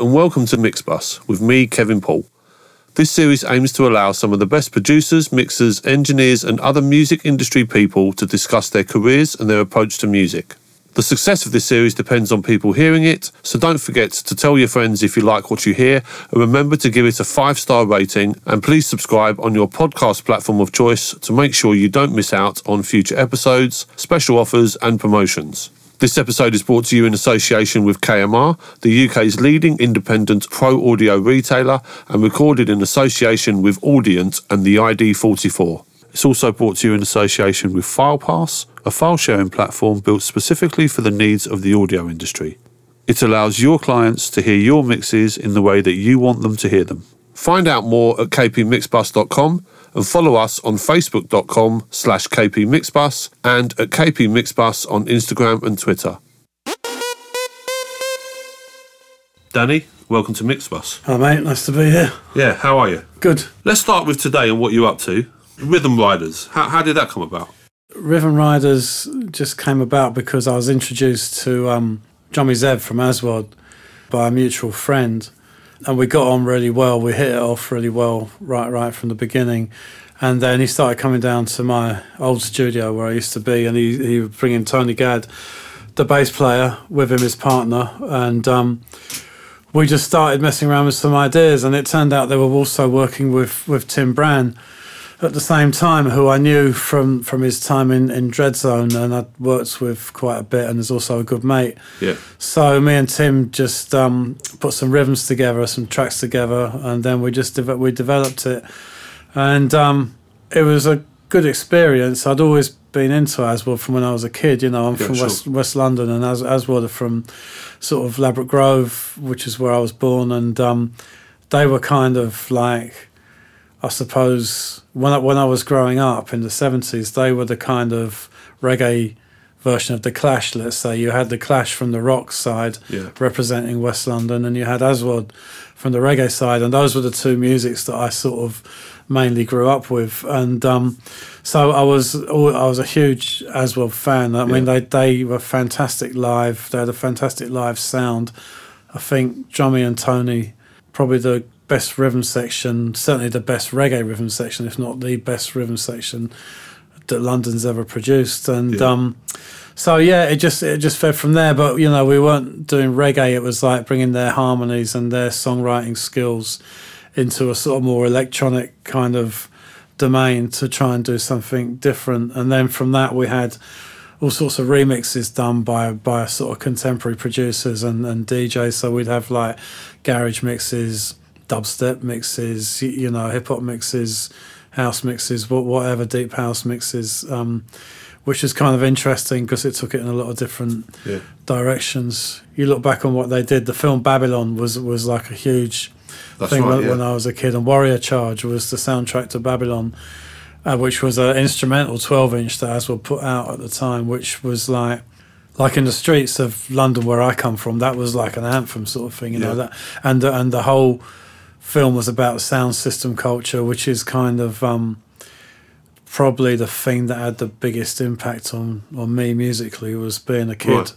And welcome to Mixbus with me, Kevin Paul. This series aims to allow some of the best producers, mixers, engineers, and other music industry people to discuss their careers and their approach to music. The success of this series depends on people hearing it, so don't forget to tell your friends if you like what you hear, and remember to give it a five star rating. And please subscribe on your podcast platform of choice to make sure you don't miss out on future episodes, special offers, and promotions. This episode is brought to you in association with KMR, the UK's leading independent pro audio retailer, and recorded in association with Audient and the ID44. It's also brought to you in association with FilePass, a file sharing platform built specifically for the needs of the audio industry. It allows your clients to hear your mixes in the way that you want them to hear them. Find out more at kpmixbus.com and follow us on facebook.com slash kpmixbus and at kpmixbus on Instagram and Twitter. Danny, welcome to Mixbus. Hi, mate. Nice to be here. Yeah, how are you? Good. Let's start with today and what you're up to. Rhythm Riders. How, how did that come about? Rhythm Riders just came about because I was introduced to um, Johnny Zeb from Aswad by a mutual friend, and we got on really well. We hit it off really well right right from the beginning. And then he started coming down to my old studio where I used to be, and he he would bring in Tony Gad, the bass player, with him his partner, and um, we just started messing around with some ideas. And it turned out they were also working with with Tim Bran at the same time, who I knew from, from his time in, in Dreadzone, and I'd worked with quite a bit, and is also a good mate. Yeah. So me and Tim just um, put some rhythms together, some tracks together, and then we just de- we developed it, and um, it was a good experience. I'd always been into Aswad from when I was a kid. You know, I'm Yeah, from sure. West West London, and As- Aswad are from sort of Ladbroke Grove, which is where I was born, and um, they were kind of like. I suppose when I, when I was growing up in the seventies, they were the kind of reggae version of the Clash. Let's say you had the Clash from the rock side, Yeah. representing West London, and you had Aswad from the reggae side, and those were the two musics that I sort of mainly grew up with. And um, so I was I was a huge Aswad fan. I mean, Yeah. they they were fantastic live. They had a fantastic live sound. I think Johnny and Tony probably the best rhythm section, certainly the best reggae rhythm section, if not the best rhythm section that London's ever produced. And Yeah. um, so yeah, it just it just fed from there. But you know, we weren't doing reggae. It was like bringing their harmonies and their songwriting skills into a sort of more electronic kind of domain to try and do something different. And then from that, we had all sorts of remixes done by by sort of contemporary producers and, and DJs. So we'd have like garage mixes, dubstep mixes, you know, hip hop mixes, house mixes, whatever, deep house mixes, um, which is kind of interesting because it took it in a lot of different Yeah. directions. You look back on what they did. The film Babylon was was like a huge That's thing right, when, yeah. when I was a kid, and Warrior Charge was the soundtrack to Babylon, uh, which was an instrumental twelve inch that Aswad put out at the time, which was like. Like in the streets of London, where I come from, that was like an anthem sort of thing, you know. That and and the whole film was about sound system culture, which is kind of um, probably the thing that had the biggest impact on, on me musically was being a kid, Right.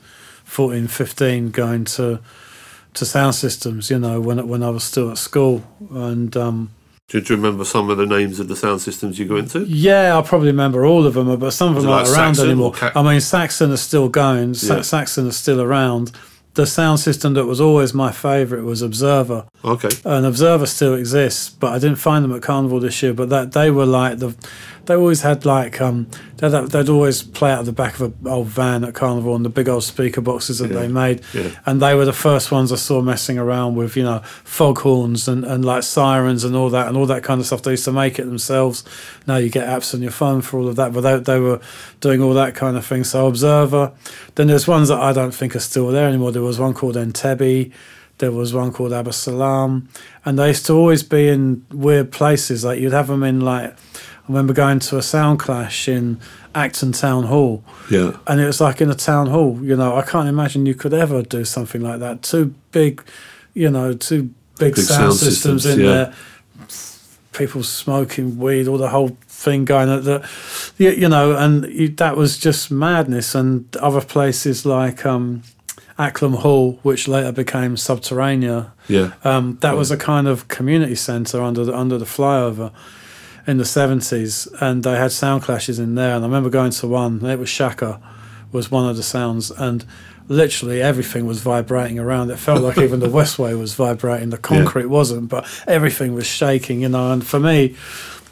14, 15, going to to sound systems, you know, when when I was still at school. And um, Do you remember some of the names of the sound systems you go into? yeah, I probably remember all of them, but some of them aren't like around Saxon anymore. Ca- I mean, Saxon is still going. Sa- Yeah. Saxon is still around. The sound system that was always my favourite was Observer. Okay. and Observer still exists, but I didn't find them at Carnival this year. But that they were like the, they always had like um, they'd, they'd always play out of the back of an old van at Carnival and the big old speaker boxes that Yeah, they made, yeah. and they were the first ones I saw messing around with you know foghorns and and like sirens and all that and all that kind of stuff. They used to make it themselves. Now you get apps on your phone for all of that, but they they were doing all that kind of thing. So Observer, then there's ones that I don't think are still there anymore. There was one called Entebbe. There was one called Abba Salam, and they used to always be in weird places. Like you'd have them in like I remember going to a sound clash in Acton Town Hall, Yeah. and it was like in a town hall. You know, I can't imagine you could ever do something like that. Two big, you know, two big, Big sound, sound systems, systems, in yeah. there. People smoking weed, all the whole thing going. At the, you, know, and you, that was just madness. And other places like um, Acklam Hall, which later became Subterranea. Yeah. Um, that was a kind of community centre under the under the flyover in the seventies, and they had sound clashes in there. And I remember going to one. And it was Shaka, was one of the sounds, and literally everything was vibrating around. It felt like even the Westway was vibrating. The concrete wasn't, but everything was shaking. You know, and for me,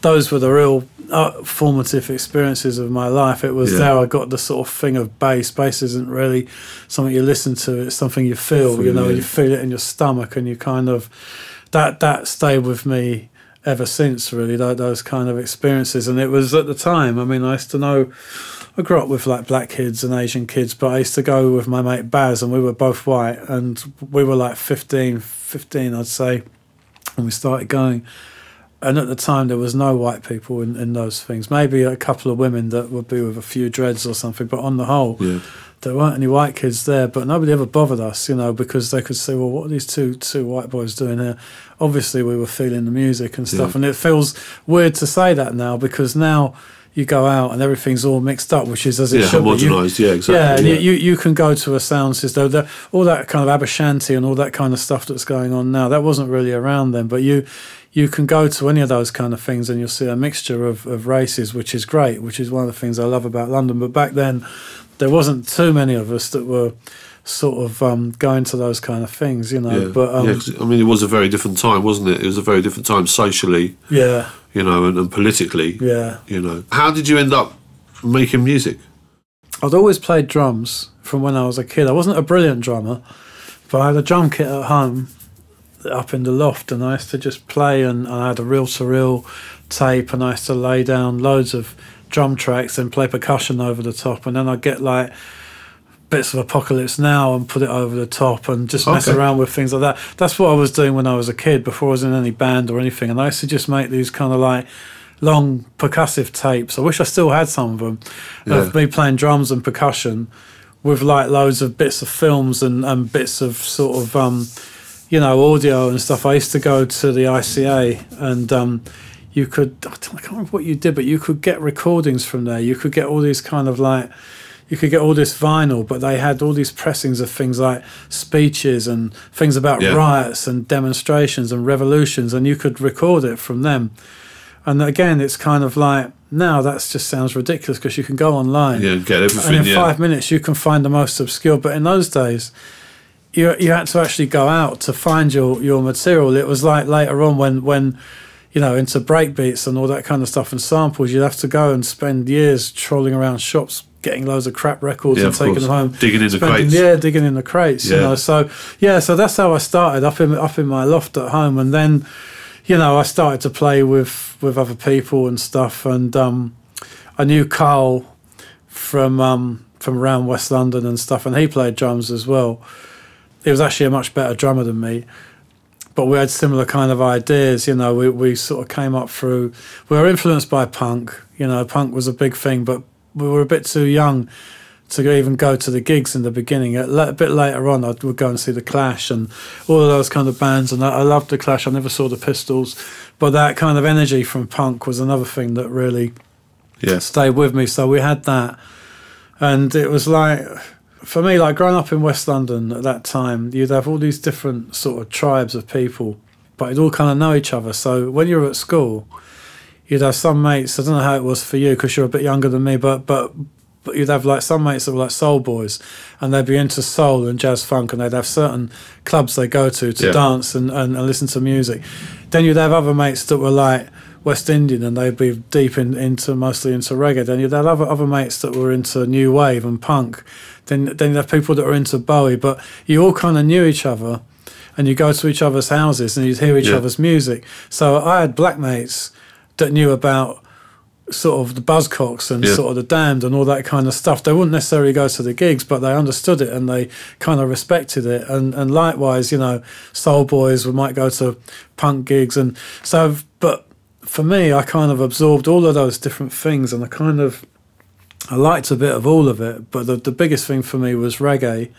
those were the real uh, formative experiences of my life. It was Yeah. there I got the sort of thing of bass. Bass isn't really something you listen to; it's something you feel. you know, yeah. you feel it in your stomach, and you kind of that that stayed with me ever since. Really, tho- those kind of experiences, and it was at the time. I mean, I used to know. I grew up with like black kids and Asian kids, but I used to go with my mate Baz, and we were both white, and we were like 15, 15 I'd say, and we started going. And at the time, there was no white people in, in those things. Maybe a couple of women that would be with a few dreads or something, but on the whole, Yeah. there weren't any white kids there. But nobody ever bothered us, you know, because they could say, "Well, what are these two two white boys doing here?" Obviously, we were feeling the music and stuff, Yeah. and it feels weird to say that now because now you go out and everything's all mixed up, which is as it Yeah, should be. You- homogenised. Yeah, exactly. yeah, and yeah. You, you can go to a sound system, the, all that kind of Abashanti and all that kind of stuff that's going on now. That wasn't really around then, but you you can go to any of those kind of things and you'll see a mixture of, of races, which is great, which is one of the things I love about London. But back then, there wasn't too many of us that were sort of um, going to those kind of things, you know. yeah. But um, yeah, I mean, it was a very different time, wasn't it? It was a very different time socially, yeah, you know, and, and politically, yeah. you know. How did you end up making music? I'd always played drums from when I was a kid. I wasn't a brilliant drummer, but I had a drum kit at home up in the loft, and I used to just play. And I had a reel to reel tape, and I used to lay down loads of drum tracks and play percussion over the top. And then I'd get like bits of Apocalypse Now and put it over the top and just mess Okay. around with things like that. That's what I was doing when I was a kid before I was in any band or anything. And I used to just make these kind of like long percussive tapes. I wish I still had some of them of me playing drums and percussion with like loads of bits of films and, and bits of sort of um, you know audio and stuff. I used to go to the ICA and um, you could I can't remember what you did, but you could get recordings from there. You could get all these kind of like you could get all this vinyl, but they had all these pressings of things like speeches and things about Yeah. riots and demonstrations and revolutions, and you could record it from them. And again, it's kind of like now that just sounds ridiculous because you can go online Yeah, get and in Yeah, five minutes you can find the most obscure. But in those days, you you had to actually go out to find your your material. It was like later on when when you know into breakbeats and all that kind of stuff and samples, you'd have to go and spend years trolling around shops. Getting loads of crap records Yeah, and taking course. them home, Digging in the crates. yeah, digging in the crates. You Yeah. know, so yeah, so that's how I started up in up in my loft at home, and then you know I started to play with with other people and stuff, and um, I knew Carl from um, from around West London and stuff, and he played drums as well. He was actually a much better drummer than me, but we had similar kind of ideas. You know, we we sort of came up through. We were influenced by punk. You know, punk was a big thing, but we were a bit too young to even go to the gigs in the beginning. A, a bit later on, I would go and see the Clash and all of those kind of bands. And I, I loved the Clash. I never saw the Pistols, but that kind of energy from punk was another thing that really yes, stayed with me. So we had that, and it was like for me, like growing up in West London at that time, you'd have all these different sort of tribes of people, but you'd all kind of know each other. So when you were at school, you'd have some mates. I don't know how it was for you because you're a bit younger than me, but but. But you'd have like some mates that were like soul boys, and they'd be into soul and jazz funk, and they'd have certain clubs they go to to Yeah. dance and, and, and listen to music. Then you'd have other mates that were like West Indian and they'd be deep in, into mostly into reggae. Then you'd have other, other mates that were into new wave and punk. Then then you'd have people that were into Bowie, but you all kind of knew each other, and you go to each other's houses and you'd hear each Yeah. other's music. So I had black mates that knew about sort of the Buzzcocks and Yeah. sort of the Damned and all that kind of stuff. They wouldn't necessarily go to the gigs, but they understood it and they kind of respected it. And and likewise, you know, Soul Boys we might go to punk gigs and so. But for me, I kind of absorbed all of those different things, and I kind of I liked a bit of all of it. But the the biggest thing for me was reggae.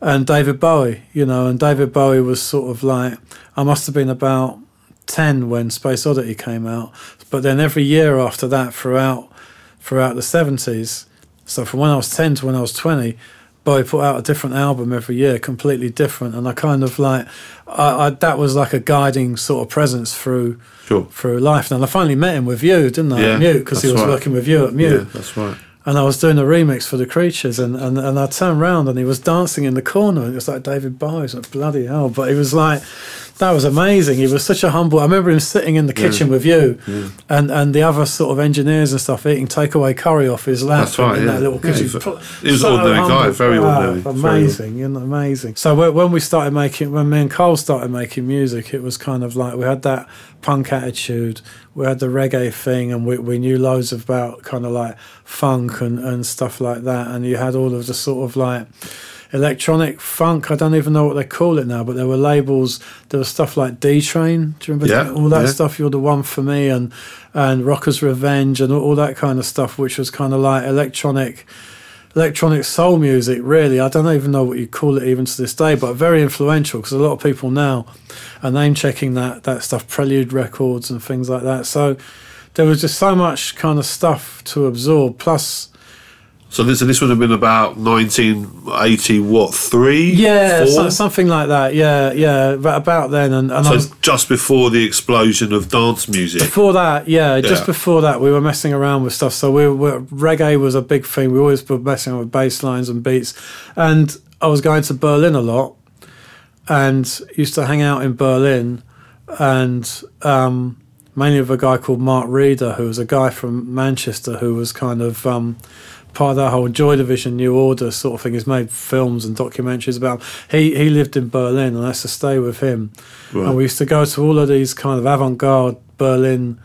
And David Bowie, you know, and David Bowie was sort of like I must have been about 10 when Space Oddity came out. But then every year after that, throughout throughout the 70s, so from when I was 10 to when I was 20, but he put out a different album every year, completely different. And I kind of like, I, I that was like a guiding sort of presence through Sure. through life. And I finally met him with you, didn't I? Yeah, Mute because he was right. working with you at Mute. Yeah, that's right. And I was doing a remix for the Creatures, and, and, and I turned around and he was dancing in the corner. And it was like David Bowie. Was like, bloody hell. But he was like, that was amazing. He was such a humble. I remember him sitting in the kitchen with you and, and the other sort of engineers and stuff eating takeaway curry off his lap That's right, in yeah. that little kitchen. he was- an ordinary guy, ah, very ordinary, very Amazing, you know, amazing. So when- when we started making, when me and Cole started making music, it was kind of like we had that punk attitude, we had the reggae thing, and we, we knew loads about kind of like funk and, and stuff like that. And you had all of the sort of like electronic funk. I don't even know what they call it now, but there were labels. There was stuff like D Train. Do you remember Yeah, that? all that yeah. stuff? You're the one for me, and and Rockers Revenge, and all, all that kind of stuff, which was kind of like electronic electronic soul music really i don't even know what you call it even to this day but very influential because a lot of people now are name checking that that stuff prelude records and things like that so there was just so much kind of stuff to absorb plus So this, this would have been about 1980, what, three? yeah so, something like that yeah yeah but about then and, and So was, just before the explosion of dance music. Before that, yeah, just before that, we were messing around with stuff. So we were reggae was a big thing. We always were messing around with bass lines and beats. And I was going to Berlin a lot, and used to hang out in Berlin, and um, mainly with a guy called Mark Reeder, who was a guy from Manchester, who was kind of. Um, Part of that whole Joy Division, New Order sort of thing. He's made films and documentaries about. He he lived in Berlin, and I used to stay with him. Right. And we used to go to all of these kind of avant-garde Berlin,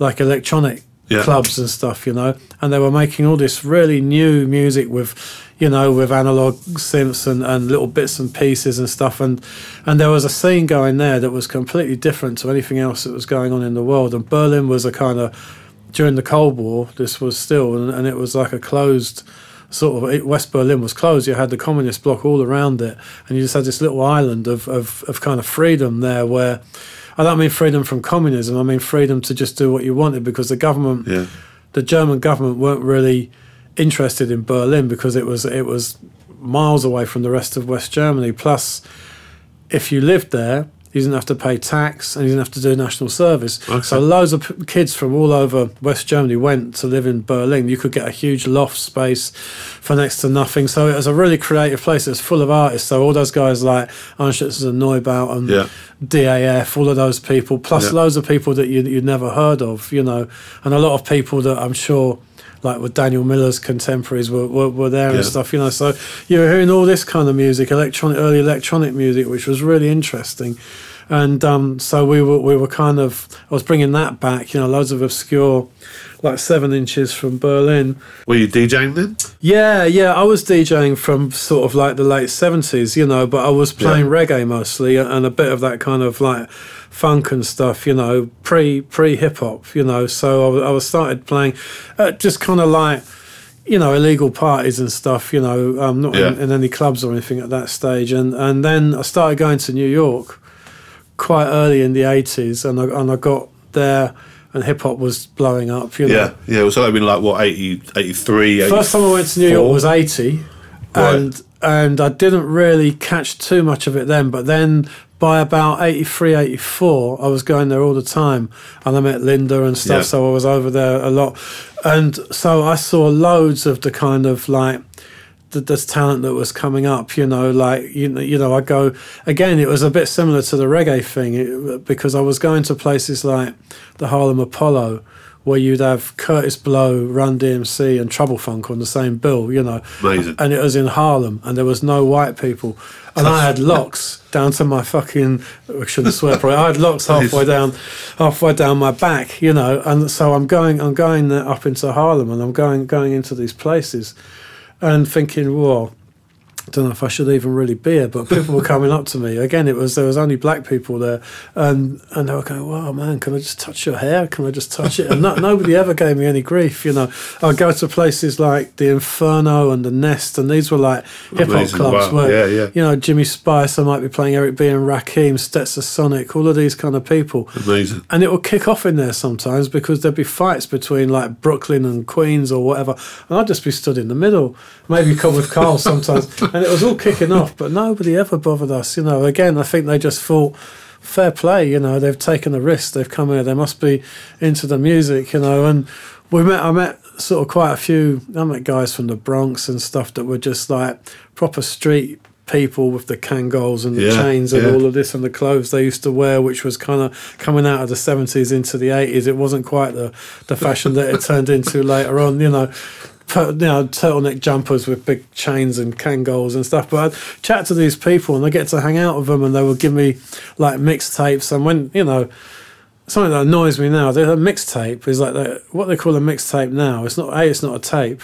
like electronic Yeah. clubs and stuff, you know. And they were making all this really new music with, you know, with analog synths and, and little bits and pieces and stuff. And and there was a scene going there that was completely different to anything else that was going on in the world. And Berlin was a kind of during the Cold War. This was still, and, it was like a closed sort of it, West Berlin was closed. You had the communist bloc all around it, and you just had this little island of, of, of kind of freedom there where I don't mean freedom from communism, I mean freedom to just do what you wanted because the government Yeah. the German government weren't really interested in Berlin because it was it was miles away from the rest of West Germany. Plus, if you lived there, you didn't have to pay tax and he didn't have to do national service. Okay. So loads of p- kids from all over West Germany went to live in Berlin. You could get a huge loft space for next to nothing. So it was a really creative place. It was full of artists. So all those guys like Einstürzende Neubauten and Yeah. DAF, all of those people, plus Yeah. loads of people that you, you'd never heard of, you know, and a lot of people that I'm sure, like with Daniel Miller's contemporaries, were, were, were there Yeah. and stuff, you know. So you were hearing all this kind of music, electronic, early electronic music, which was really interesting. And um, so we were we were kind of I was bringing that back, you know, loads of obscure, like seven inches from Berlin. Were you DJing then? Yeah, yeah, I was DJing from sort of like the late seventies, you know, but I was playing Yeah. reggae mostly and a bit of that kind of like funk and stuff, you know, pre pre hip hop, you know. So I, was- I was started playing, uh, just kind of like. You know, illegal parties and stuff. You know, um, not in, Yeah. in any clubs or anything at that stage. And and then I started going to New York quite early in the eighties, and I and I got there, and hip hop was blowing up. You know, Yeah. Yeah. So that'd been like, what, 80, 83, First time I went to New York 84? was 80 Right. and and I didn't really catch too much of it then but then by about 83 84 I was going there all the time and I met Linda and stuff Yeah. so I was over there a lot and so I saw loads of the kind of like the, this talent that was coming up, you know, like you know, you know, I go again. It was a bit similar to the reggae thing it, because I was going to places like the Harlem Apollo, where you'd have Kurtis Blow, Run DMC, and Trouble Funk on the same bill, you know, Amazing. and it was in Harlem, and there was no white people, and I had locks down to my fucking. I shouldn't swear, probably. I had locks halfway down, halfway down my back, you know, and so I'm going, I'm going up into Harlem, and I'm going, going into these places, and thinking, whoa, I don't know if I should even really be here, but people were coming up to me. Again, it was there was only black people there, and and they were going, "Wow, man, can I just touch your hair? Can I just touch it?" And no, nobody ever gave me any grief. You know, I'd go to places like the Inferno and the Nest, and these were like hip hop clubs Wow. where Yeah, yeah. you know Jimmy Spice, I might be playing Eric B and Rakim, Stetsasonic, all of these kind of people. Amazing. And it would kick off in there sometimes because there'd be fights between like Brooklyn and Queens or whatever. And I'd just be stood in the middle, maybe come with Carl sometimes. And it was all kicking off, but nobody ever bothered us. You know, again, I think they just thought, fair play, you know, they've taken a risk, they've come here, they must be into the music, you know. And we met, I met sort of quite a few, I met guys from the Bronx and stuff that were just like proper street people with the Kangols and the Yeah, chains and yeah. all of this and the clothes they used to wear, which was kind of coming out of the 70s into the 80s. It wasn't quite the, the fashion that it turned into later on, you know. You know, turtleneck jumpers with big chains and Kangols and stuff. But I'd chat to these people and I get to hang out with them and they would give me like mixtapes. And when, you know, something that annoys me now, the- a mixtape is like the, what they call a mixtape now. It's not, A, it's not a tape.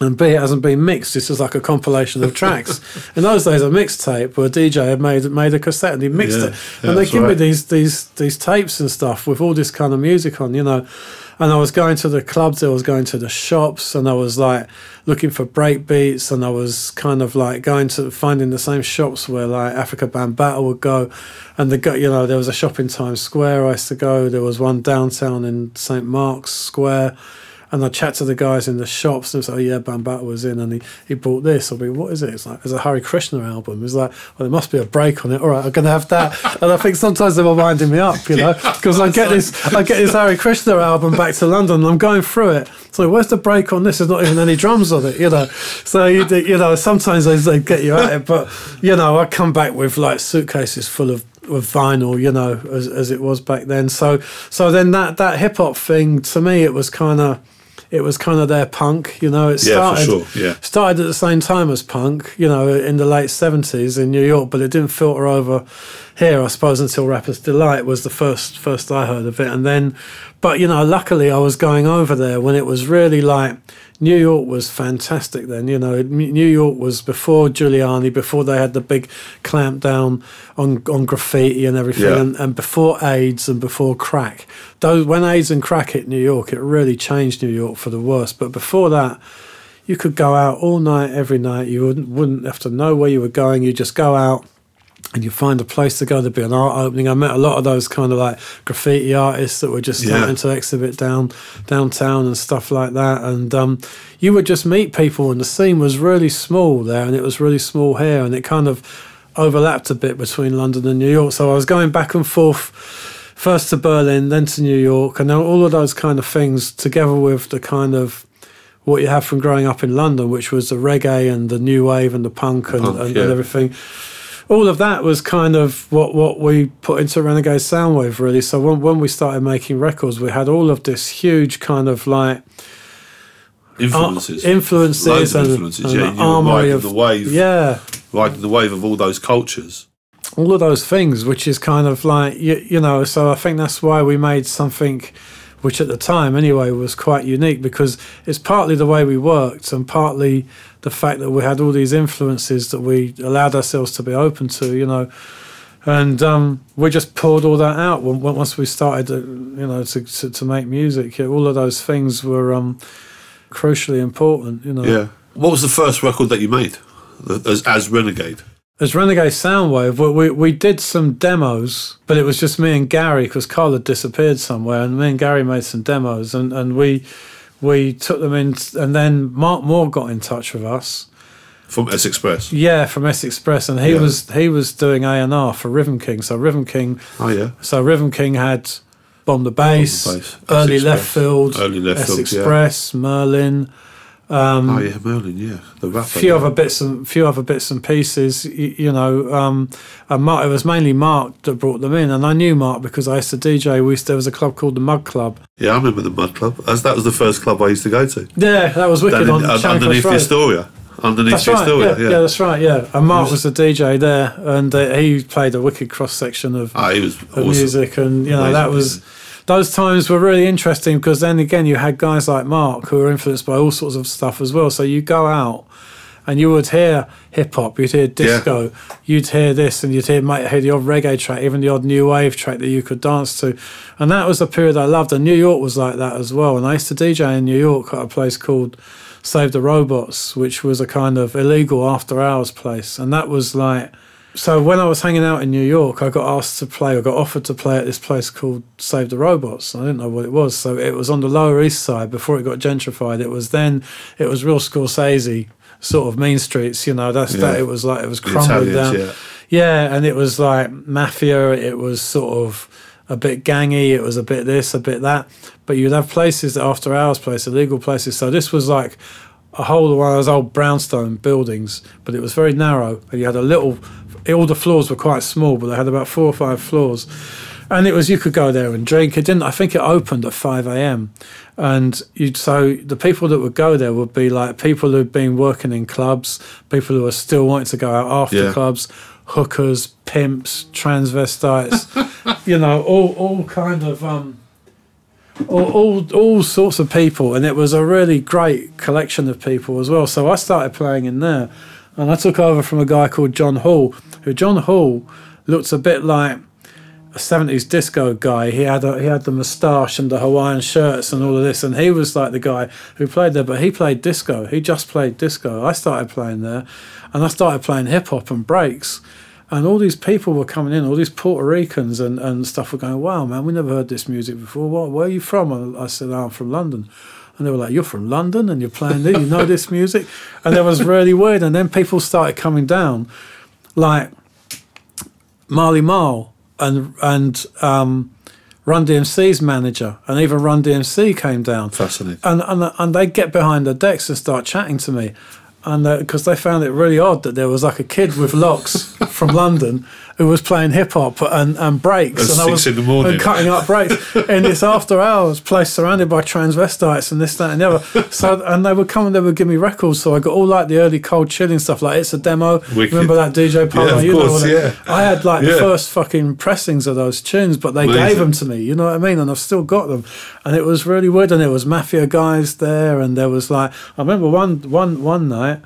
And B, it hasn't been mixed. It's just like a compilation of tracks. In those days, a mixtape where a DJ had made made a cassette and he mixed Yeah, it, yeah, and they that's give me these these these tapes and stuff with all this kind of music on, you know. And I was going to the clubs, I was going to the shops, and I was like looking for break beats, and I was kind of like going to finding the same shops where like Afrika Bambaataa would go, and the you know there was a shop in Times Square I used to go. There was one downtown in St Mark's Square. And I chat to the guys in the shops and say, oh, yeah, Bambaataa was in and he, he bought this. I'll be, what is it? It's like, it's a Hare Krishna album. It's like, well, there must be a break on it. All right, I'm going to have that. And I think sometimes they were winding me up, you know, because I get this I get this Hare Krishna album back to London and I'm going through it. So where's the break on this? There's not even any drums on it, you know. So, you, you know, sometimes they, they get you at it. But, you know, I come back with like suitcases full of with vinyl, you know, as, as it was back then. So so then that that hip hop thing to me, it was kind of it was kind of their punk, you know. It Yeah, for started sure, yeah. started at the same time as punk, you know, in the late seventies in New York, but it didn't filter over here, I suppose, until Rappers Delight was the first first I heard of it, and then, but you know, luckily I was going over there when it was really like New York was fantastic then. You know, New York was before Giuliani, before they had the big clamp down on on graffiti and everything, Yeah. and, and before AIDS and before crack. Those when AIDS and crack hit New York, it really changed New York for the worse. But before that, you could go out all night, every night. You wouldn't wouldn't have to know where you were going. You just go out and you find a place to go. There'd be an art opening. I met a lot of those kind of like graffiti artists that were just Yeah. starting to exhibit down downtown and stuff like that. And um, you would just meet people, and the scene was really small there, and it was really small here, and it kind of overlapped a bit between London and New York. So I was going back and forth. First to Berlin, then to New York, and all of those kind of things together with the kind of what you have from growing up in London, which was the reggae and the new wave and the punk and, Punk, and, yeah. and everything. All of that was kind of what, what we put into Renegade Soundwave, really. So when, when we started making records, we had all of this huge kind of like Influences. uh, influences, Loads and, influences, and yeah. an and armory of the wave, yeah, riding the wave of all those cultures. all of those things, which is kind of like you, you know. So I think that's why we made something, which at the time anyway was quite unique because it's partly the way we worked and partly the fact that we had all these influences that we allowed ourselves to be open to, you know. And um, we just poured all that out once we started, uh, you know, to, to, to make music. All of those things were um, crucially important, you know. Yeah. What was the first record that you made as, as Renegade? As Renegade Soundwave, we, we, we did some demos, but it was just me and Gary because Carl had disappeared somewhere, and me and Gary made some demos, and, and we we took them in, and then Mark Moore got in touch with us. From S Express. Yeah, from S Express, and he Yeah. was he was doing A and R for Rhythm King. So Rhythm King, Oh, yeah. so Rhythm King had Bomb the Bass, Bomb the Bass, Early Left Express, Field, Early Left S Field, yeah. Express, Merlin. oh, yeah, Merlin, yeah. The rapper. a few yeah. other bits and few other bits and pieces you, you know um and Mark, it was mainly Mark that brought them in and I knew Mark because I used to DJ we used, there was a club called the Mud Club Yeah, I remember the Mud Club. As that was the first club I used to go to. yeah that was wicked in- on Charing underneath the Road. Astoria. Underneath that's the right Astoria, yeah, yeah. yeah that's right yeah and Mark was the DJ there and uh, he played a wicked cross section of Ah, he was of awesome. music and you know Amazing that was those times were really interesting because then again you had guys like Mark who were influenced by all sorts of stuff as well so you go out and you would hear hip hop, you'd hear disco, you'd hear this, and you'd hear might hear the odd reggae track, even the odd new wave track that you could dance to, and that was the period I loved. And New York was like that as well. And I used to DJ in New York at a place called Save the Robots, which was a kind of illegal after hours place, and that was like. So when I was hanging out in New York, I got asked to play, I got offered to play at this place called Save the Robots. I didn't know what it was, so it was on the Lower East Side before it got gentrified. It was then, it was real Scorsese sort of mean streets. You know, that's that. It was like it was The crumbling Italians, down. yeah. Yeah, and it was like mafia. It was sort of a bit gangy. It was a bit this, a bit that. But you'd have places that after hours place, illegal places. So this was like a whole one of those old brownstone buildings, but it was very narrow. And you had a little. All the floors were quite small, but they had about four or five floors. And it was you could go there and drink. It didn't. I think it opened at five a.m. And you so the people that would go there would be like people who'd been working in clubs, people who are still wanting to go out after Yeah. clubs, hookers, pimps, transvestites, you know, all all kind of um, all, all all sorts of people, and it was a really great collection of people as well. So I started playing in there, and I took over from a guy called John Hall, who John Hall looked a bit like a seventies disco guy. He had a, he had the moustache and the Hawaiian shirts and all of this, and he was like the guy who played there. But he played disco. He just played disco. I started playing there, and I started playing hip hop and breaks. And all these people were coming in, all these Puerto Ricans and, and stuff were going, wow, man, we never heard this music before. Where are you from? And I said, oh, I'm from London. And they were like, you're from London and you're playing this, you know this music? And it was really weird. And then people started coming down, like Marley Marl and and um, Run DMC's manager, and even Run DMC came down. Fascinating. And and and they get behind the decks and start chatting to me, and because they found it really odd that there was like a kid with locks from London who was playing hip hop and, and breaks, At and I was in the morning. and cutting up breaks in this after hours place surrounded by transvestites and this that and the other. So and they would come and they would give me records. So I got all like the early Cold Chillin' stuff, like it's a demo. Wicked. Remember that DJ Polo? Yeah, of you know course, I- yeah. I had like the first fucking pressings of those tunes, but they Amazing. gave them to me. You know what I mean? And I've still got them, and it was really weird. And there was mafia guys there, and there was like I remember one one one night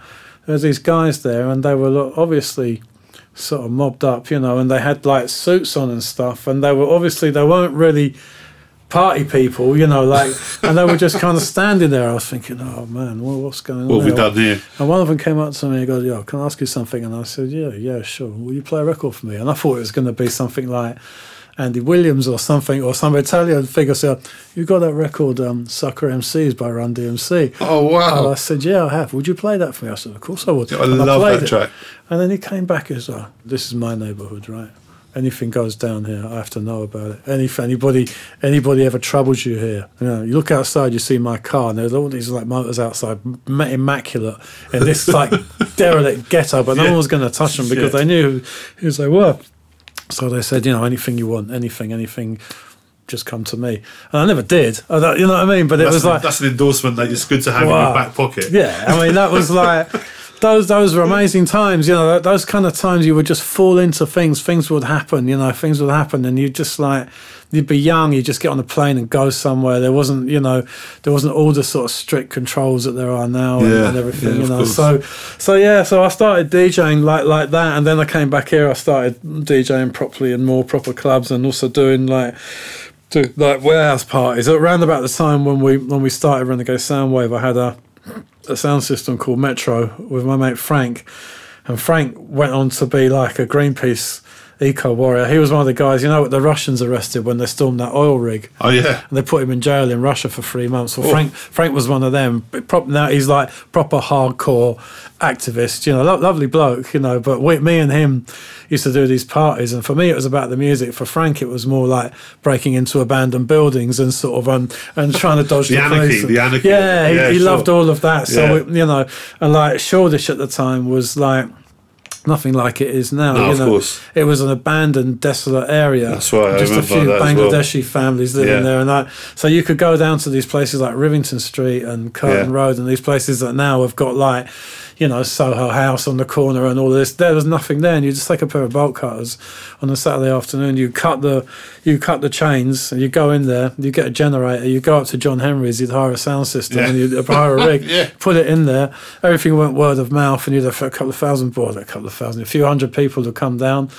there was these guys there, and they were obviously sort of mobbed up, you know, and they had like suits on and stuff, and they were obviously they weren't really party people, you know, like, and they were just kind of standing there. I was thinking, oh man, well, what's going What on? have we done here? And one of them came up to me and goes, Yo, can I ask you something? And I said, Yeah, yeah, sure. Will you play a record for me? And I thought it was going to be something like Andy Williams or something, or some Italian figure. So, you got that record, um, Sucker MCs by Run DMC? Oh, And wow. I said, Yeah, I have. Would you play that for me? I said, Of course I would. I And love played that it. track. And then he came back and said, oh, This is my neighborhood, right? Anything goes down here, I have to know about it. Any, anybody, anybody ever troubles you here, you know, you look outside, you see my car, and there's all these like motors outside, m- immaculate, in this like derelict ghetto, but no Yeah. one was going to touch them because Yeah. they knew who, who they were. So they said, you know, anything you want, anything, anything, just come to me. And I never did. I you know what I mean? But it That's, was an, like, that's an endorsement that it's good to have in your back pocket. yeah, I mean that was like those those were amazing times. You know, those kind of times you would just fall into things. Things would happen. You know, things would happen, and you just like you'd be young. You just get on a plane and go somewhere. There wasn't, you know, there wasn't all the sort of strict controls that there are now and, Yeah, and everything. yeah, you know, so so yeah. So I started DJing like like that, and then I came back here. I started DJing properly in more proper clubs, and also doing like to like warehouse parties around about the time when we when we started Renegade Soundwave. I had a a sound system called Metro with my mate Frank, and Frank went on to be like a Greenpeace eco warrior. He was one of the guys, you know, what the Russians arrested when they stormed that oil rig. Oh, yeah. And they put him in jail in Russia for three months. Well, Oh. Frank Frank was one of them. But prop- Now he's like proper hardcore activist, you know, lo- lovely bloke, you know. But we, me and him used to do these parties, and for me it was about the music. For Frank, it was more like breaking into abandoned buildings and sort of um, and trying to dodge The the, anarchy, police. the anarchy. Yeah, he, Yeah, he sure. loved all of that. So Yeah. we, you know, and like Shoreditch at the time was like. Nothing like it is now. No, you of know, course. it was an abandoned, desolate area. That's right, Just a few that as well. Bangladeshi families living Yeah. there, and that. So you could go down to these places like Rivington Street and Curtain Yeah. Road, and these places that now have got like, you know, Soho House on the corner and all this. There was nothing there, and you just take a pair of bolt cutters on a Saturday afternoon. You cut the you cut the chains, and you go in there. You get a generator. You go up to John Henry's. You'd hire a sound system, Yeah. and you'd hire a rig. Yeah. Put it in there. Everything went word of mouth, and you'd have a couple of thousand boys, a couple of thousand, a few hundred people to come down.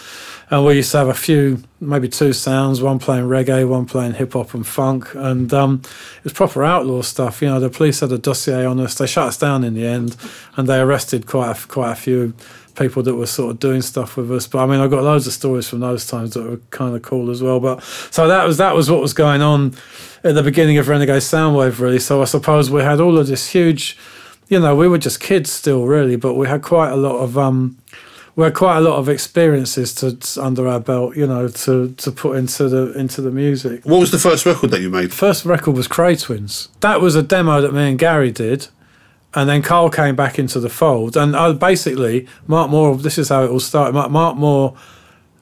And we used to have a few, maybe two sounds, one playing reggae, one playing hip hop and funk. And um, it was proper outlaw stuff. You know, the police had a dossier on us. They shut us down in the end and they arrested quite a, quite a few people that were sort of doing stuff with us. But I mean, I've got loads of stories from those times that were kind of cool as well. But so that was that was what was going on at the beginning of Renegade Soundwave, really. So I suppose we had all of this huge, you know, we were just kids still, really, but we had quite a lot of um, we had quite a lot of experiences to under our belt, you know, to to put into the into the music. What was the first record that you made? First record was Kray Twins. That was a demo that me and Gary did, and then Carl came back into the fold. And I basically, Mark Moore. This is how it all started. Mark, Mark Moore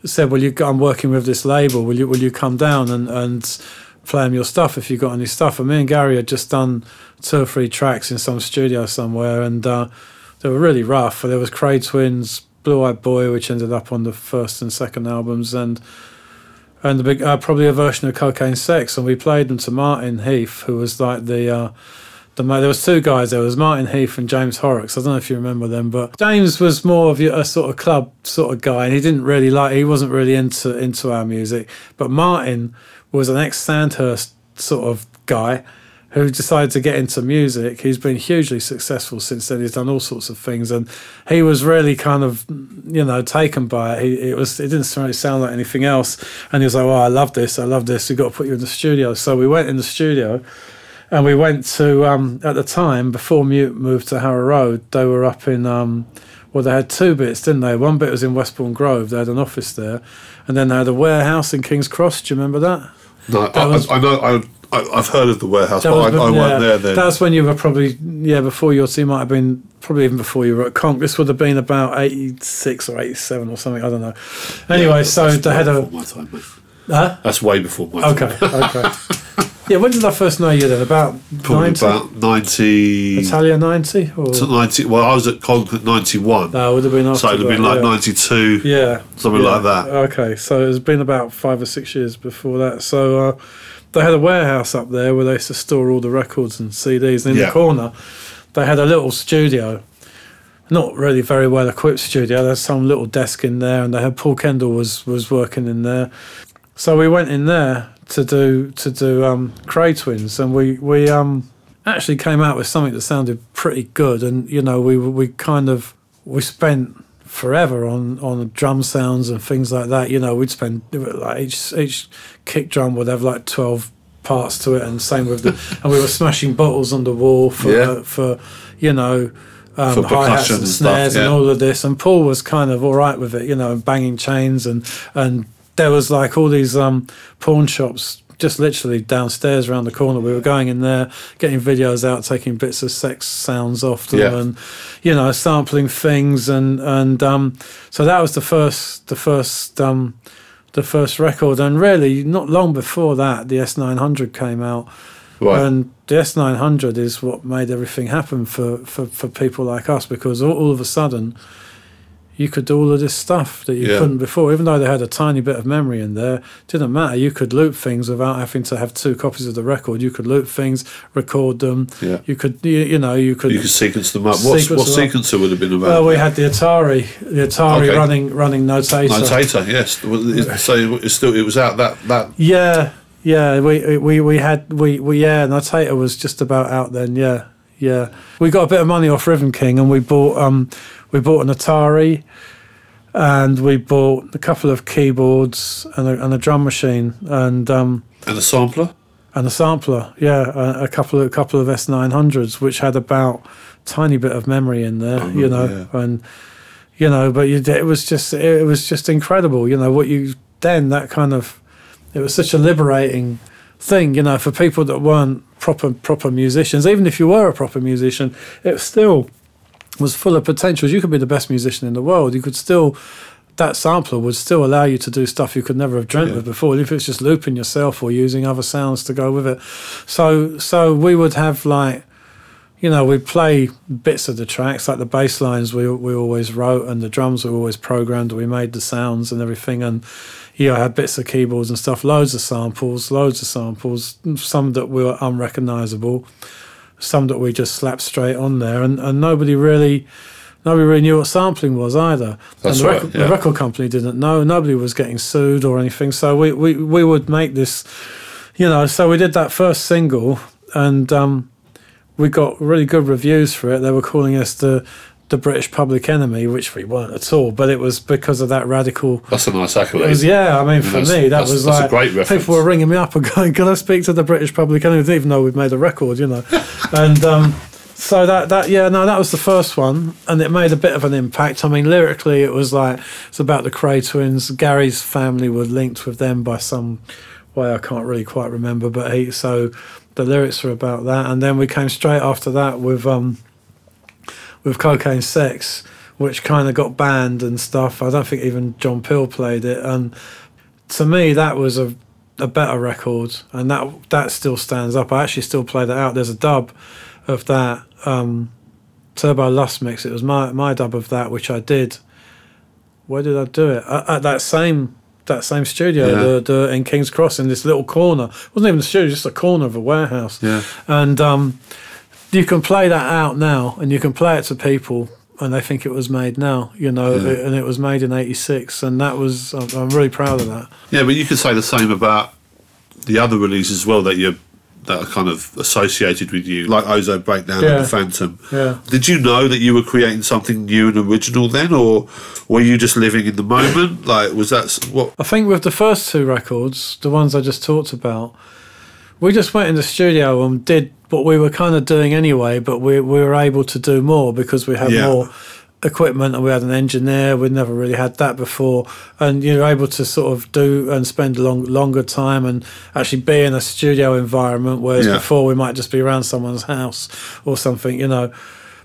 said, "Well, you, I'm working with this label. Will you will you come down and and play them your stuff if you got any stuff?" And me and Gary had just done two or three tracks in some studio somewhere, and uh, they were really rough. There was Kray Twins, Blue Eyed Boy, which ended up on the first and second albums, and and the big uh, probably a version of Cocaine Sex, and we played them to Martin Heath, who was like the. Uh, the, there was two guys. There was Martin Heath and James Horrocks. I don't know if you remember them, but James was more of a sort of club sort of guy, and he didn't really like. He wasn't really into into our music. But Martin was an ex Sandhurst sort of guy who decided to get into music. He's been hugely successful since then. He's done all sorts of things, and he was really kind of, you know, taken by it. He, it was it didn't really sound like anything else, and he was like, "Oh, I love this. I love this. We've got to put you in the studio." So we went in the studio, and we went to um, at the time before Mute moved to Harrow Road. They were up in. Um, well, they had two bits, didn't they? One bit was in Westbourne Grove. They had an office there, and then they had a warehouse in King's Cross. Do you remember that? No, I, was- I, I know. I, I, I've heard of the warehouse, That but I, was- I yeah, weren't there then. That's when you were probably yeah before your team might have been probably even before you were at Konk. This would have been about eighty six or eighty seven or something. I don't know. Anyway, so That's they way had a my time, mate. huh? That's way before my time. Okay, okay. yeah, when did I first know you then? About Probably ninety. about ninety. Italia ninety or 90 well, I was at Konk at 91. that would have been after so it'd have been like yeah. 92, Yeah, something yeah. like that. Okay, so it's been about five or six years before that. So uh, they had a warehouse up there where they used to store all the records and CDs. And in Yeah. the corner, they had a little studio, not really very well equipped studio. There's some little desk in there, and they had Paul Kendall was was working in there. So we went in there to do to do um, Kray Twins, and we we um, actually came out with something that sounded pretty good. And you know, we we kind of we spent forever on on drum sounds and things like that. You know, we'd spend like each each kick drum would have like twelve parts to it, and same with the and we were smashing bottles on the wall for Yeah. for you know. Um, hi hats and and stuff, snares yeah. and all of this, and Paul was kind of all right with it, you know, banging chains and and there was like all these um, pawn shops just literally downstairs around the corner. We were going in there, getting videos out, taking bits of sex sounds off them, Yeah. and you know, sampling things, and and um, so that was the first, the first, um, the first record, and really not long before that, the S nine hundred came out. Right. And the S900 is what made everything happen for, for, for people like us because all, all of a sudden you could do all of this stuff that you Yeah. couldn't before. Even though they had a tiny bit of memory in there, didn't matter. You could loop things without having to have two copies of the record. You could loop things, record them. Yeah. You could, you, you know, you could. you could sequence them up. What, Sequence what them up. sequencer would have been about? well, we had the Atari, the Atari Okay. running running notator. Notator, yes. So it's still, it was out that that Yeah, yeah. We we we had we we yeah. Notator was just about out then. Yeah, yeah. We got a bit of money off Rhythm King, and we bought um we bought an Atari, and we bought a couple of keyboards and a, and a drum machine and um and a sampler. and a sampler. Yeah, a, a couple of a couple of S nine hundreds, which had about tiny bit of memory in there. Oh, you know, yeah. and you know, but you, it was just it was just incredible. You know what you then that kind of it was such a liberating thing. You know, for people that weren't proper proper musicians, even if you were a proper musician, it still was full of potentials. You could be the best musician in the world. You could still that sampler would still allow you to do stuff you could never have dreamt Yeah. of before, if it's just looping yourself or using other sounds to go with it. So so we would have like, you know, we'd play bits of the tracks, like the bass lines we, we always wrote, and the drums we always programmed. We made the sounds and everything, and you know, I had bits of keyboards and stuff, loads of samples, loads of samples, some that were unrecognizable, some that we just slapped straight on there, and, and nobody really. Nobody really knew what sampling was either. That's and the, right, record, yeah. the record company didn't know. Nobody was getting sued or anything. So we, we, we would make this, you know, so we did that first single and um, we got really good reviews for it. They were calling us the the British public enemy, which we weren't at all, but it was because of that radical. That's a nice accolade. was, yeah, I mean, for that's- me, that that's- was that's a like great reference. people were ringing me up and going, "Can I speak to the British public enemy?" Even though we've made a record, you know. and um, so that that yeah, no, that was the first one, and it made a bit of an impact. I mean, lyrically, it was like it's about the Kray twins. Gary's family were linked with them by some way I can't really quite remember, but he so the lyrics were about that, and then we came straight after that with um with cocaine sex, which kind of got banned and stuff. I don't think even John Peel played it, and to me that was a a better record, and that that still stands up. I actually still play that out. There's a dub of that um, Turbo Lust mix. It was my my dub of that, which I did. Where did I do it? At, at that same that same studio, Yeah. the, the in King's Cross, in this little corner. It wasn't even a studio, just a corner of a warehouse. Yeah. And um, you can play that out now, and you can play it to people, and they think it was made now. You know, Yeah. and it was made in '86, and that was I'm, I'm really proud of that. Yeah, but you could say the same about the other releases as well that you're that are kind of associated with you, like Ozone Breakdown Yeah. and the Phantom. Yeah. Did you know that you were creating something new and original then, or were you just living in the moment? Like, was that what? I think with the first two records, the ones I just talked about, we just went in the studio and did what we were kind of doing anyway, but we, we were able to do more because we had Yeah. more equipment and we had an engineer. We'd never really had that before. And you're able to sort of do and spend long, longer time and actually be in a studio environment, whereas Yeah. before we might just be around someone's house or something, you know.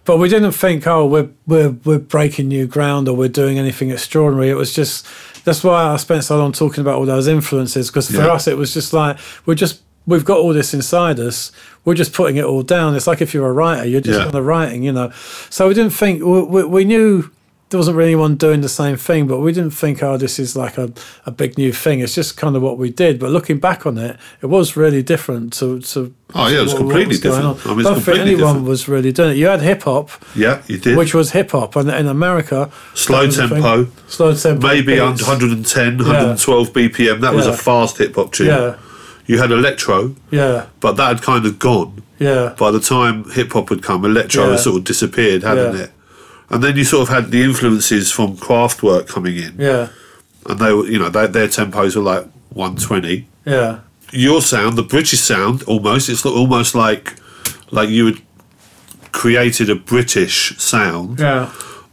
But we didn't think, oh, we're we're we're breaking new ground or we're doing anything extraordinary. It was just that's why I spent so long talking about all those influences because for Yeah. us it was just like we're just we've got all this inside us. We're just putting it all down. It's like if you're a writer, you're just Yeah. on the writing, you know. So we didn't think we, we, we knew there wasn't really anyone doing the same thing, but we didn't think, oh, this is like a, a big new thing. It's just kind of what we did. But looking back on it, it was really different to. to Oh, yeah, it was what- what completely going different. on. I mean, don't think anyone different. was really doing it. You had hip hop, Yeah, you did. which was hip hop, and in America, Slow that was a thing. tempo, slow tempo, maybe beats. 110, 112 BPM. That was Yeah. a fast hip hop tune. Yeah, You had electro, yeah, but that had kind of gone. yeah, by the time hip hop had come, electro Yeah. had sort of disappeared, hadn't Yeah. it? And then you sort of had the influences from Kraftwerk coming in, yeah, and they were, you know, they, their tempos were like 120. yeah, Your sound, the British sound, almost it's almost like like you had created a British sound yeah.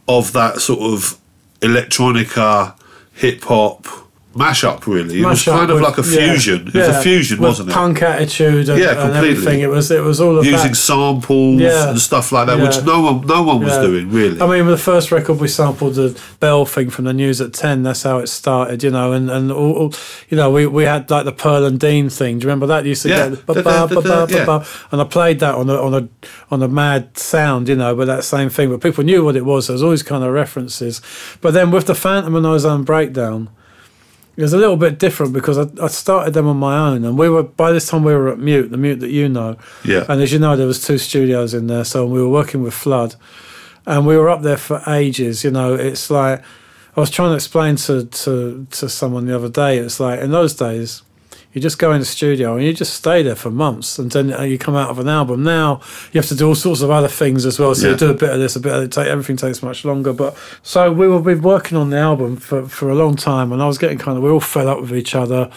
of that sort of electronica, hip hop mashup. Really, it was kind of with- like a yeah, fusion. It was yeah, a fusion, wasn't it? Punk attitude and, Yeah, and completely. everything. It was it was all of Using that. samples Yeah. and stuff like that, which no one no one was Yeah. doing really. I mean, with the first record, we sampled the bell thing from the news at ten. That's how it started, you know. And and all, all- you know, we, we had like the Pearl and Dean thing. Do you remember that? You used to Yeah. get ba- ba- ba- ba- ba- and I played that on a on a on a mad sound, you know, with that same thing. But people knew what it was. There was always kind of references. But then with the Phantom and Ozone Breakdown. It was a little bit different because I, I started them on my own, and we were by this time we were at Mute, the Mute that you know, Yeah. and as you know, there was two studios in there, so we were working with Flood, and we were up there for ages. You know, it's like I was trying to explain to to to someone the other day. It's like in those days, you just go in the studio and you just stay there for months, and then uh, you come out of an album. Now you have to do all sorts of other things as well. So Yeah. you do a bit of this, a bit of that. Take everything takes much longer. But so we were been working on the album for for a long time, and I was getting kind of we all fed up with each other.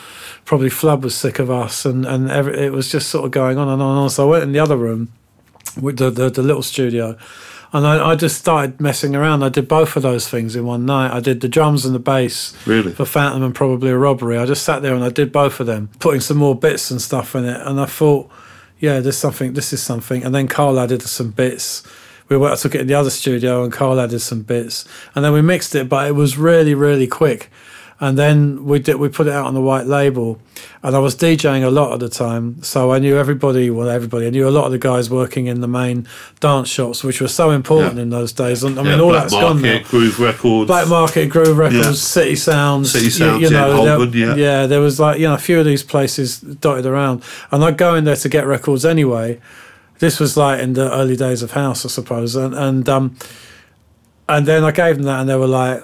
Probably Flood was sick of us, and and every, it was just sort of going on and on and on. So I went in the other room with the, the, the little studio. And I, I just started messing around. I did both of those things in one night. I did the drums and the bass Really? for Phantom and probably a robbery. I just sat there and I did both of them, putting some more bits and stuff in it. And I thought, yeah, there's something. This is something. And then Karl added some bits. We went, I took it in the other studio and Karl added some bits, and then we mixed it. But it was really, really quick. And then we did we put it out on the white label, and I was DJing a lot at the time, so I knew everybody. Well, everybody. I knew a lot of the guys working in the main dance shops, which were so important Yeah. in those days. And I mean, Yeah, all that's gone now. Market, Groove Records. Black Market, Groove Records, Yeah. City Sounds, City Sounds, you, yeah, know, Holborn, there, yeah. there was like you know a few of these places dotted around, and I'd go in there to get records anyway. This was like in the early days of house, I suppose, and and um, and then I gave them that, and they were like,